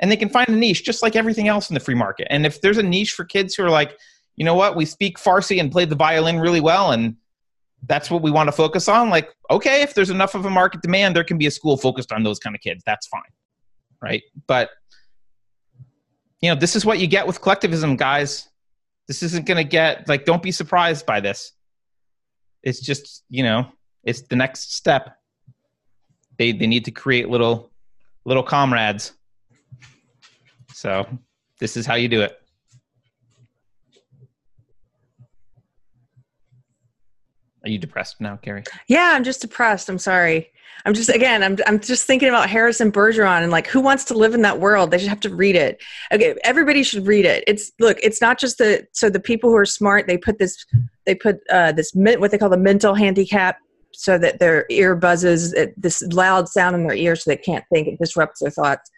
and they can find a niche just like everything else in the free market and if there's a niche for kids who are like you know what we speak farsi and play the violin really well and that's what we want to focus on like okay if there's enough of a market demand there can be a school focused on those kind of kids that's fine right but you know this is what you get with collectivism guys this isn't going to get like don't be surprised by this it's just you know it's the next step. They they need to create little little comrades. So this is how you do it. Are you depressed now, Keri? Yeah, I'm just depressed. I'm sorry. I'm just again, I'm I'm just thinking about Harrison Bergeron and like who wants to live in that world? They should have to read it. Okay, everybody should read it. It's look, it's not just the so the people who are smart, they put this they put uh this what they call the mental handicap so that their ear buzzes this loud sound in their ear so they can't think it disrupts their thoughts.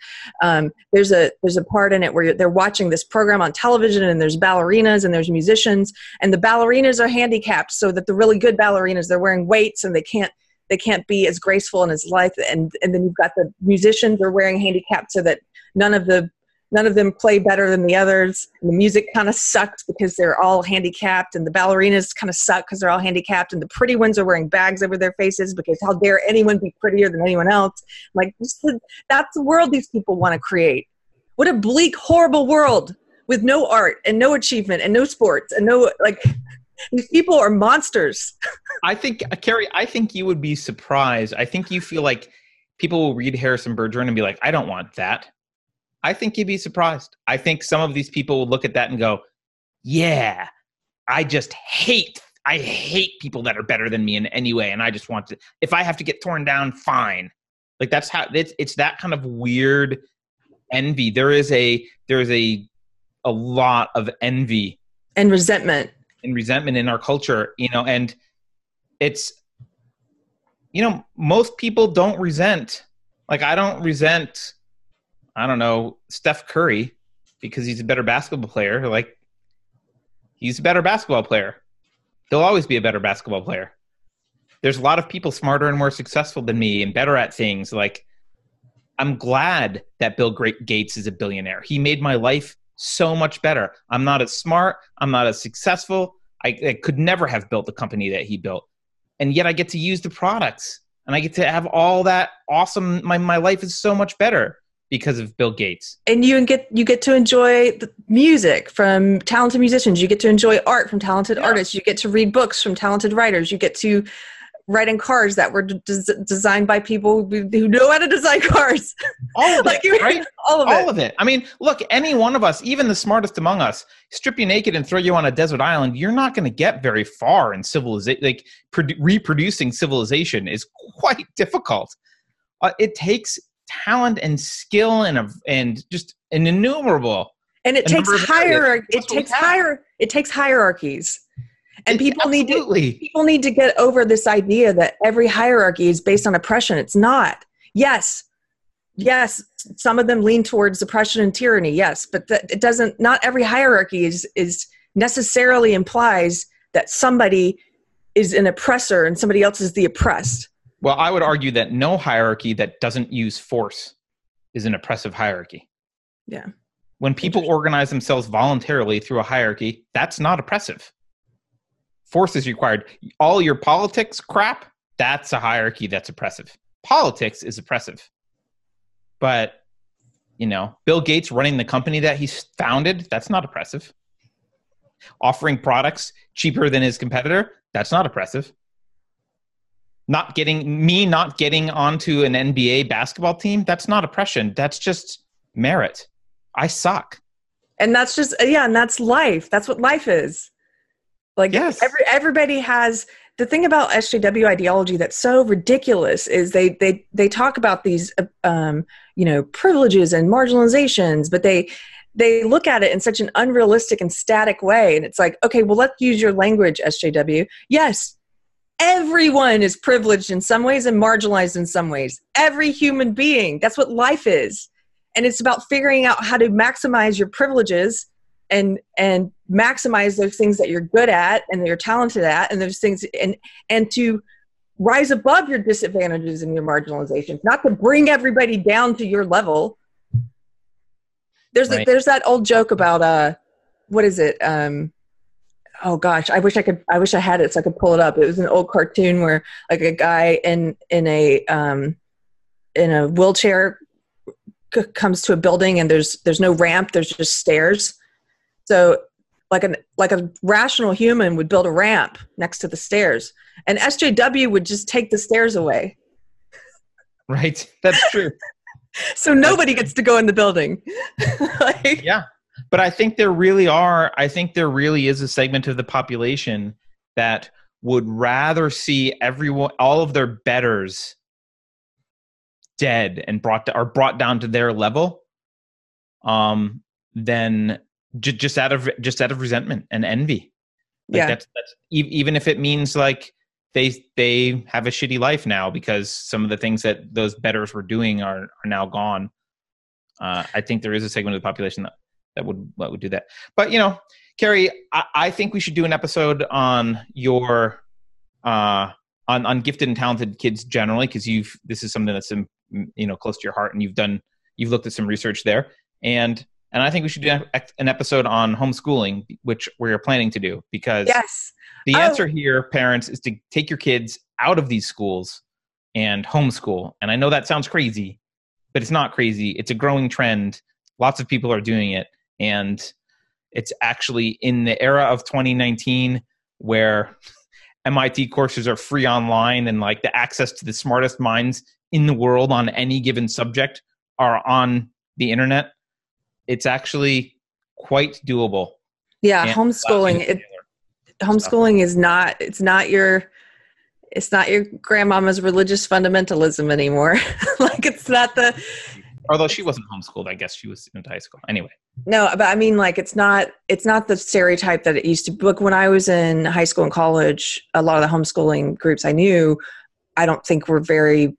Um, there's a there's a part in it where they're watching this program on television and there's ballerinas and there's musicians and the ballerinas are handicapped so that the really good ballerinas they're wearing weights and they can't they can't be as graceful and as life and and then you've got the musicians are wearing handicapped so that none of the none of them play better than the others and the music kind of sucks because they're all handicapped and the ballerinas kind of suck because they're all handicapped and the pretty ones are wearing bags over their faces because how dare anyone be prettier than anyone else like that's the world these people want to create what a bleak horrible world with no art and no achievement and no sports and no like these people are monsters [laughs] I think, uh, Keri, I think you would be surprised. I think you feel like people will read Harrison Bergeron and be like, I don't want that. I think you'd be surprised. I think some of these people will look at that and go, Yeah, I just hate, I hate people that are better than me in any way. And I just want to, if I have to get torn down, fine. Like that's how it's, it's that kind of weird envy. There is a, there is a, a lot of envy and resentment and resentment in our culture, you know, and it's, you know, most people don't resent. Like, I don't resent, I don't know, Steph Curry because he's a better basketball player. Like, he's a better basketball player. He'll always be a better basketball player. There's a lot of people smarter and more successful than me and better at things. Like, I'm glad that Bill Gates is a billionaire. He made my life so much better. I'm not as smart. I'm not as successful. I, I could never have built the company that he built. And yet I get to use the products and I get to have all that awesome. My, my life is so much better because of Bill Gates. And you get you get to enjoy the music from talented musicians. You get to enjoy art from talented Yeah. artists. You get to read books from talented writers. You get to write in cars that were des- designed by people who know how to design cars. All of [laughs] like it, right? [laughs] all of it. all of it. I mean, look, any one of us, even the smartest among us, strip you naked and throw you on a desert island, you're not going to get very far in civilization. Like produ- reproducing civilization is quite [laughs] difficult. Uh, it takes talent and skill and a, and just an innumerable. and it takes hierarchy. It That's what we takes higher. It takes hierarchies, and It- people need to people need to get over this idea that every hierarchy is based on oppression. It's not. Yes, yes, some of them lean towards oppression and tyranny. Yes, but that it doesn't. Not every hierarchy is is necessarily implies that somebody is an oppressor and somebody else is the oppressed. Well, I would argue that no hierarchy that doesn't use force is an oppressive hierarchy. Yeah. When people organize themselves voluntarily through a hierarchy, that's not oppressive. Force is required. All your politics crap, that's a hierarchy that's oppressive. Politics is oppressive. But, you know, Bill Gates running the company that he's founded, that's not oppressive. Offering products cheaper than his competitor, that's not oppressive not getting me not getting onto an NBA basketball team, that's not oppression. That's just merit. I suck. and that's just yeah and that's life that's what life is like Yes. every, everybody has the thing about sjw ideology that's so ridiculous is they they they talk about these um you know privileges and marginalizations but they they look at it in such an unrealistic and static way and it's like okay well let's use your language sjw yes everyone is privileged in some ways and marginalized in some ways. Every human being that's what life is. And it's about figuring out how to maximize your privileges and and maximize those things that you're good at and that you're talented at and those things and and to rise above your disadvantages and your marginalizations not to bring everybody down to your level. There's Right. a, there's that old joke about uh what is it? Um oh gosh i wish i could i wish i had it so i could pull it up it was an old cartoon where like a guy in in a um in a wheelchair c- comes to a building and there's there's no ramp there's just stairs so like an like a rational human would build a ramp next to the stairs and sjw would just take the stairs away Right? That's true. [laughs] so nobody gets to go in the building [laughs] like, yeah. But I think there really are, I think there really is a segment of the population that would rather see everyone, all of their betters dead and brought to, or brought down to their level um, than j- just out of just out of resentment and envy. Like yeah that's that's even if it means like they they have a shitty life now because some of the things that those betters were doing are are now gone. Uh, I think there is a segment of the population that that would that would do that. But you know, Keri, I, I think we should do an episode on your uh on on gifted and talented kids generally because you've this is something that's um, you know close to your heart and you've done you've looked at some research there and and I think we should do an episode on homeschooling, which we're planning to do because yes the Oh. answer here, parents, is to take your kids out of these schools and homeschool. And I know that sounds crazy, but it's not crazy. It's a growing trend. Lots of people are doing it. And it's actually in the era of 2019 where MIT courses are free online and like the access to the smartest minds in the world on any given subject are on the internet. It's actually quite doable. yeah And homeschooling it, homeschooling is not it's not your it's not your grandmama's religious fundamentalism anymore [laughs] like it's not the Although she wasn't homeschooled, I guess she was into high school. Anyway, no but i mean like it's not it's not the stereotype that it used to be look when i was in high school and college a lot of the homeschooling groups i knew i don't think were very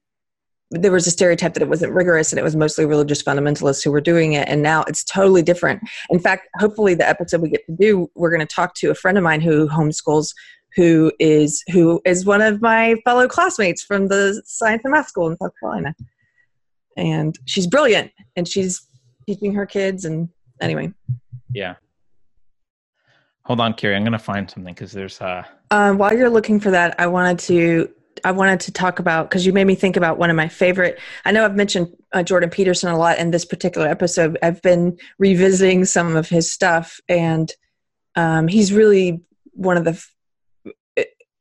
there was a stereotype that it wasn't rigorous and it was mostly religious fundamentalists who were doing it and now it's totally different. In fact hopefully the episode we get to do we're going to talk to a friend of mine who homeschools who is who is one of my fellow classmates from the science and math school in south carolina and she's brilliant and she's teaching her kids and anyway Yeah. Hold on, Keri. I'm gonna find something because there's uh. Uh, while you're looking for that, I wanted to I wanted to talk about because you made me think about one of my favorite. I know I've mentioned uh, Jordan Peterson a lot in this particular episode. I've been revisiting some of his stuff, and um, he's really one of the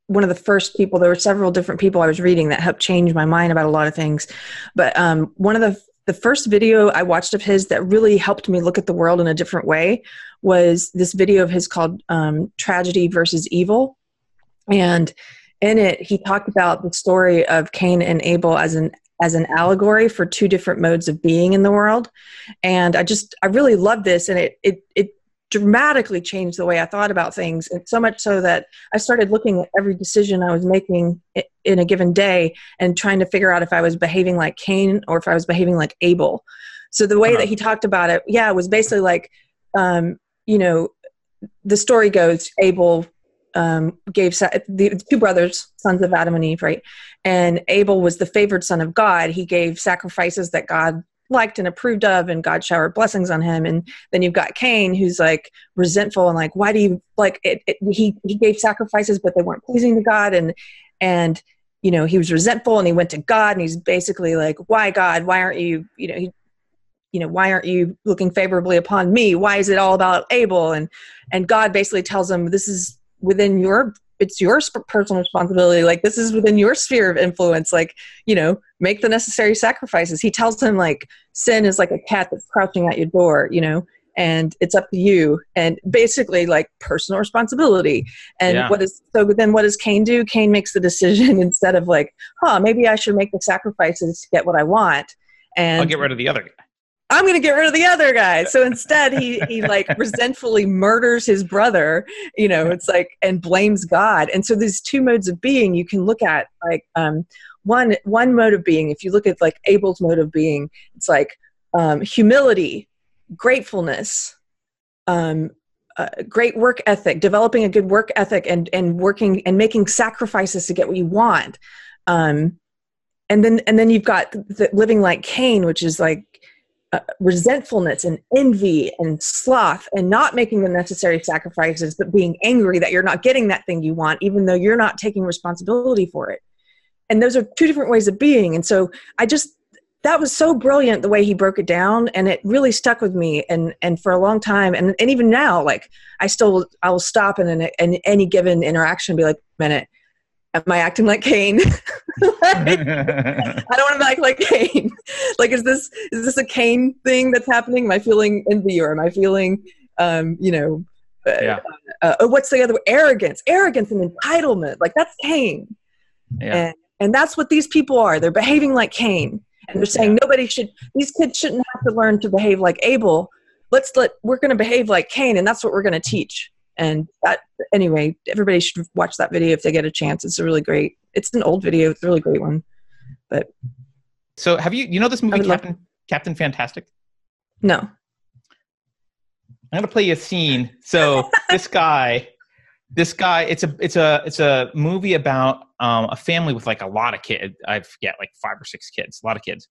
one of the first people. There were several different people I was reading that helped change my mind about a lot of things, but um, one of the the first video I watched of his that really helped me look at the world in a different way was this video of his called um, "Tragedy versus Evil," and in it he talked about the story of cain and abel as an as an allegory for two different modes of being in the world and i just i really love this and it it it dramatically changed the way i thought about things and so much so that i started looking at every decision i was making in a given day and trying to figure out if i was behaving like cain or if i was behaving like abel so the way uh-huh. that he talked about it yeah it was basically like um, you know the story goes abel um, gave the two brothers, sons of Adam and Eve, right? And Abel was the favored son of God. He gave sacrifices that God liked and approved of, and God showered blessings on him. And then you've got Cain, who's like resentful and like, why do you like it, it, he he gave sacrifices, but they weren't pleasing to God, and and you know he was resentful, and he went to God, and he's basically like, why God? Why aren't you? You know he you know why aren't you looking favorably upon me why is it all about abel and and god basically tells him this is within your it's your personal responsibility like this is within your sphere of influence like you know make the necessary sacrifices. He tells him like sin is like a cat that's crouching at your door you know and it's up to you. And basically like personal responsibility. And yeah. what is so then what does cain do? Cain makes the decision [laughs] instead of like huh maybe i should make the sacrifices to get what i want. And i'll get rid of the other guy I'm going to get rid of the other guy. So instead, he he like [laughs] resentfully murders his brother. You know, it's like and blames God. And so these two modes of being you can look at like um, one one mode of being. If you look at like Abel's mode of being, it's like um, humility, gratefulness, um, uh, great work ethic, developing a good work ethic, and and working and making sacrifices to get what you want. Um, and then and then you've got the living like Cain, which is like uh, resentfulness and envy and sloth and not making the necessary sacrifices but being angry that you're not getting that thing you want even though you're not taking responsibility for it. And those are two different ways of being. And so i just that was so brilliant the way he broke it down and it really stuck with me and and for a long time. And, and even now like i still i will stop in, an, in any given interaction and be like minute am I acting like Cain? like, [laughs] I don't want to act like Cain. like, is this is this a Cain thing that's happening? Am I feeling envy or am I feeling, um, you know, uh, yeah. uh, uh, what's the other word? arrogance? Arrogance and entitlement. Like that's Cain. Yeah. And, and that's what these people are. They're behaving like Cain, and they're saying yeah. nobody should. These kids shouldn't have to learn to behave like Abel. Let's let we're going to behave like Cain, and that's what we're going to teach and that anyway everybody should watch that video if they get a chance. It's a really great it's an old video. It's a really great one. But so have you you know this movie captain captain fantastic? No. I'm going to play you a scene. So [laughs] this guy this guy it's a it's a it's a movie about um, a family with like a lot of kids i forget like five or six kids a lot of kids.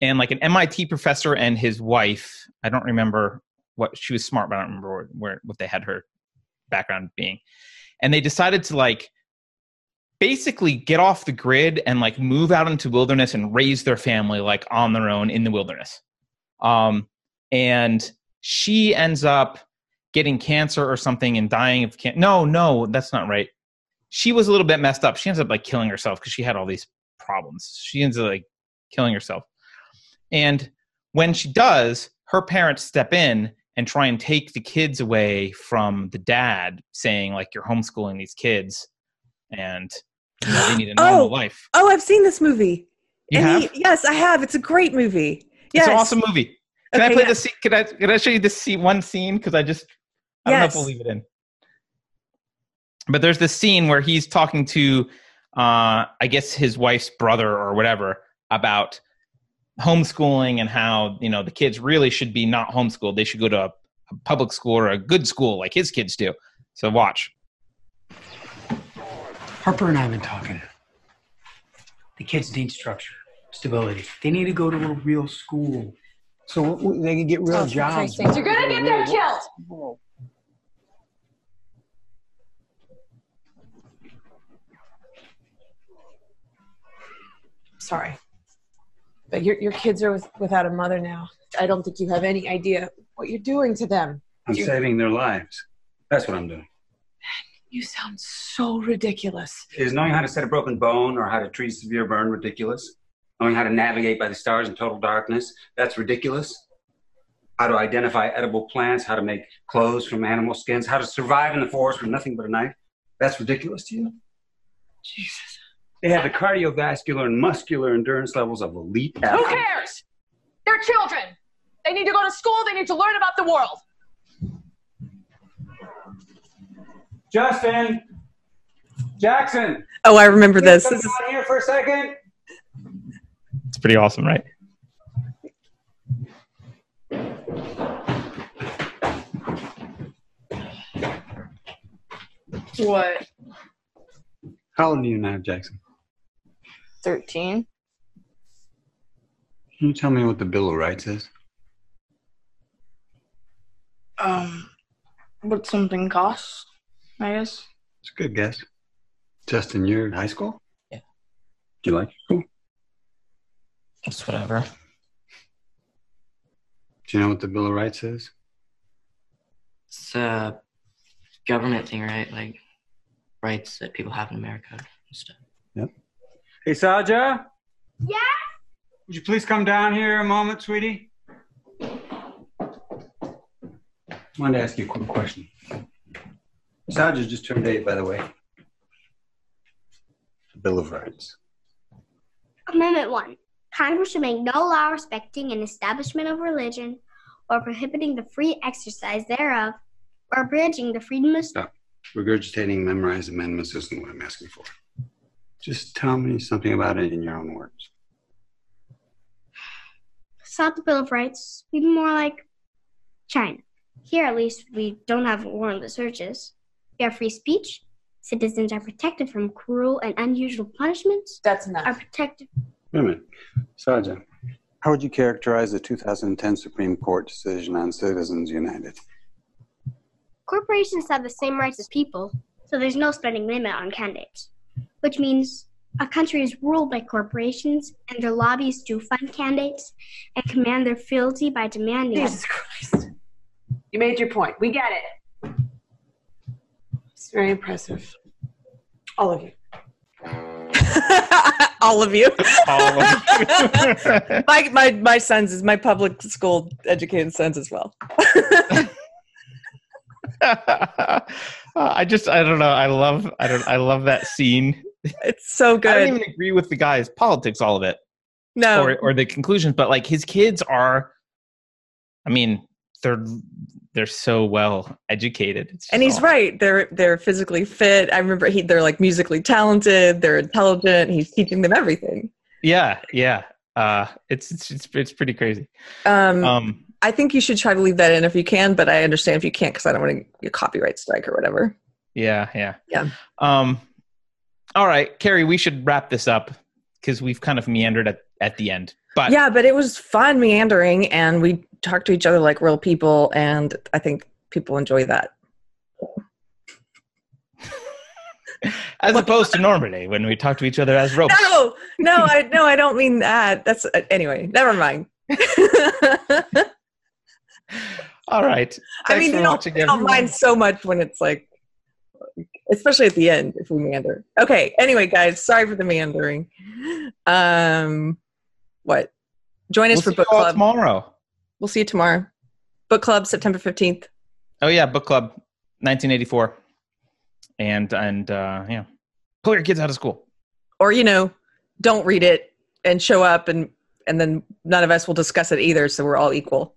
And like an mit professor and his wife i don't remember what she was smart but i don't remember where, where what they had her background being. And they decided to like basically get off the grid and like move out into wilderness and raise their family like on their own in the wilderness. Um, and she ends up getting cancer or something and dying of cancer. No, no, that's not right. She was a little bit messed up. She ends up like killing herself because she had all these problems. She ends up like killing herself. And when she does, her parents step in and try and take the kids away from the dad saying like you're homeschooling these kids and you know, they need a normal [gasps] oh, life. Oh, I've seen this movie. You and have? He, yes, I have. It's a great movie. Yes. It's an awesome movie. Can okay, I play yeah. the scene? Can I, can I show you this scene, one scene? Because I just, I don't know if we'll leave it in. But there's this scene where he's talking to, uh, I guess, his wife's brother or whatever about homeschooling and how you know the kids really should be not homeschooled they should go to a, a public school or a good school like his kids do so watch harper and i have been talking the kids need structure stability they need to go to a real school so they can get real Oh, jobs. You're gonna get them killed. Whoa. Sorry. But your, your kids are with, without a mother now. I don't think you have any idea what you're doing to them. I'm You- saving their lives. That's what I'm doing. You sound so ridiculous. Is knowing how to set a broken bone or how to treat a severe burn ridiculous? Knowing how to navigate by the stars in total darkness, that's ridiculous. How to identify edible plants, how to make clothes from animal skins, how to survive in the forest with nothing but a knife, that's ridiculous to you? Jesus. They have the cardiovascular and muscular endurance levels of elite athletes. Who athletes. cares? They're children. They need to go to school. They need to learn about the world. Justin! Jackson! Oh, I remember this. Come This is down here for a second. It's pretty awesome, right? What? How old are you now, Jackson? 13? Can you tell me what the Bill of Rights is? Um, what something costs, I guess. It's a good guess. Justin, you're in high school? Yeah. Do you like school? It's whatever. Do you know what the Bill of Rights is? It's a government thing, right? Like rights that people have in America and stuff. Hey, Zaja? Yeah? Would you please come down here a moment, sweetie? I wanted to ask you a quick question. Zaja just turned eight, by the way. The Bill of Rights. Amendment 1. Congress shall make no law respecting an establishment of religion or prohibiting the free exercise thereof or abridging the freedom of Stop. Regurgitating memorized amendments isn't what I'm asking for. Just tell me something about it in your own words. Sought the Bill of Rights. Be more like China. Here, at least, we don't have warrantless searches. We have free speech. Citizens are protected from cruel and unusual punishments. that's enough. Are enough. protected. Wait a minute. Zaja, how would you characterize the 2010 Supreme Court decision on Citizens United? Corporations have the same rights as people, so there's no spending limit on candidates. Which means a country is ruled by corporations and their lobbies do fund candidates and command their fealty by demanding it. Jesus Christ. You made your point. We get it. It's very impressive. All of you. [laughs] All of you. All of [laughs] my, my my sons is my public school educated sons as well. [laughs] I just I don't know. I love I don't I love that scene. It's so good. I don't even agree with the guy's politics, all of it, no, or or the conclusions. But like his kids are, I mean, they're they're so well educated. And he's awesome. right. They're they're physically fit. I remember he they're like musically talented. They're intelligent. He's teaching them everything. Yeah, yeah. Uh, it's it's it's, it's pretty crazy. Um, Um, I think you should try to leave that in if you can, but I understand if you can't because I don't want to get copyright strike or whatever. yeah, yeah, Yeah. Um, all right, Keri, we should wrap this up because we've kind of meandered at at the end. But yeah, but it was fun meandering, and we talked to each other like real people, and I think people enjoy that. [laughs] as opposed to normally when we talk to each other as robots. No, no, I no, I don't mean that. That's uh, anyway. Never mind. [laughs] All right. I mean, you don't, you don't mind so much when it's like, especially at the end if we meander. Okay. Anyway, guys, sorry for the meandering. Um, what? Join us We'll for book club. tomorrow. We'll see you tomorrow. Book club September fifteenth. Oh yeah, book club, 1984, and and uh, yeah, pull your kids out of school. Or you know, don't read it and show up, and and then none of us will discuss it either. So we're all equal.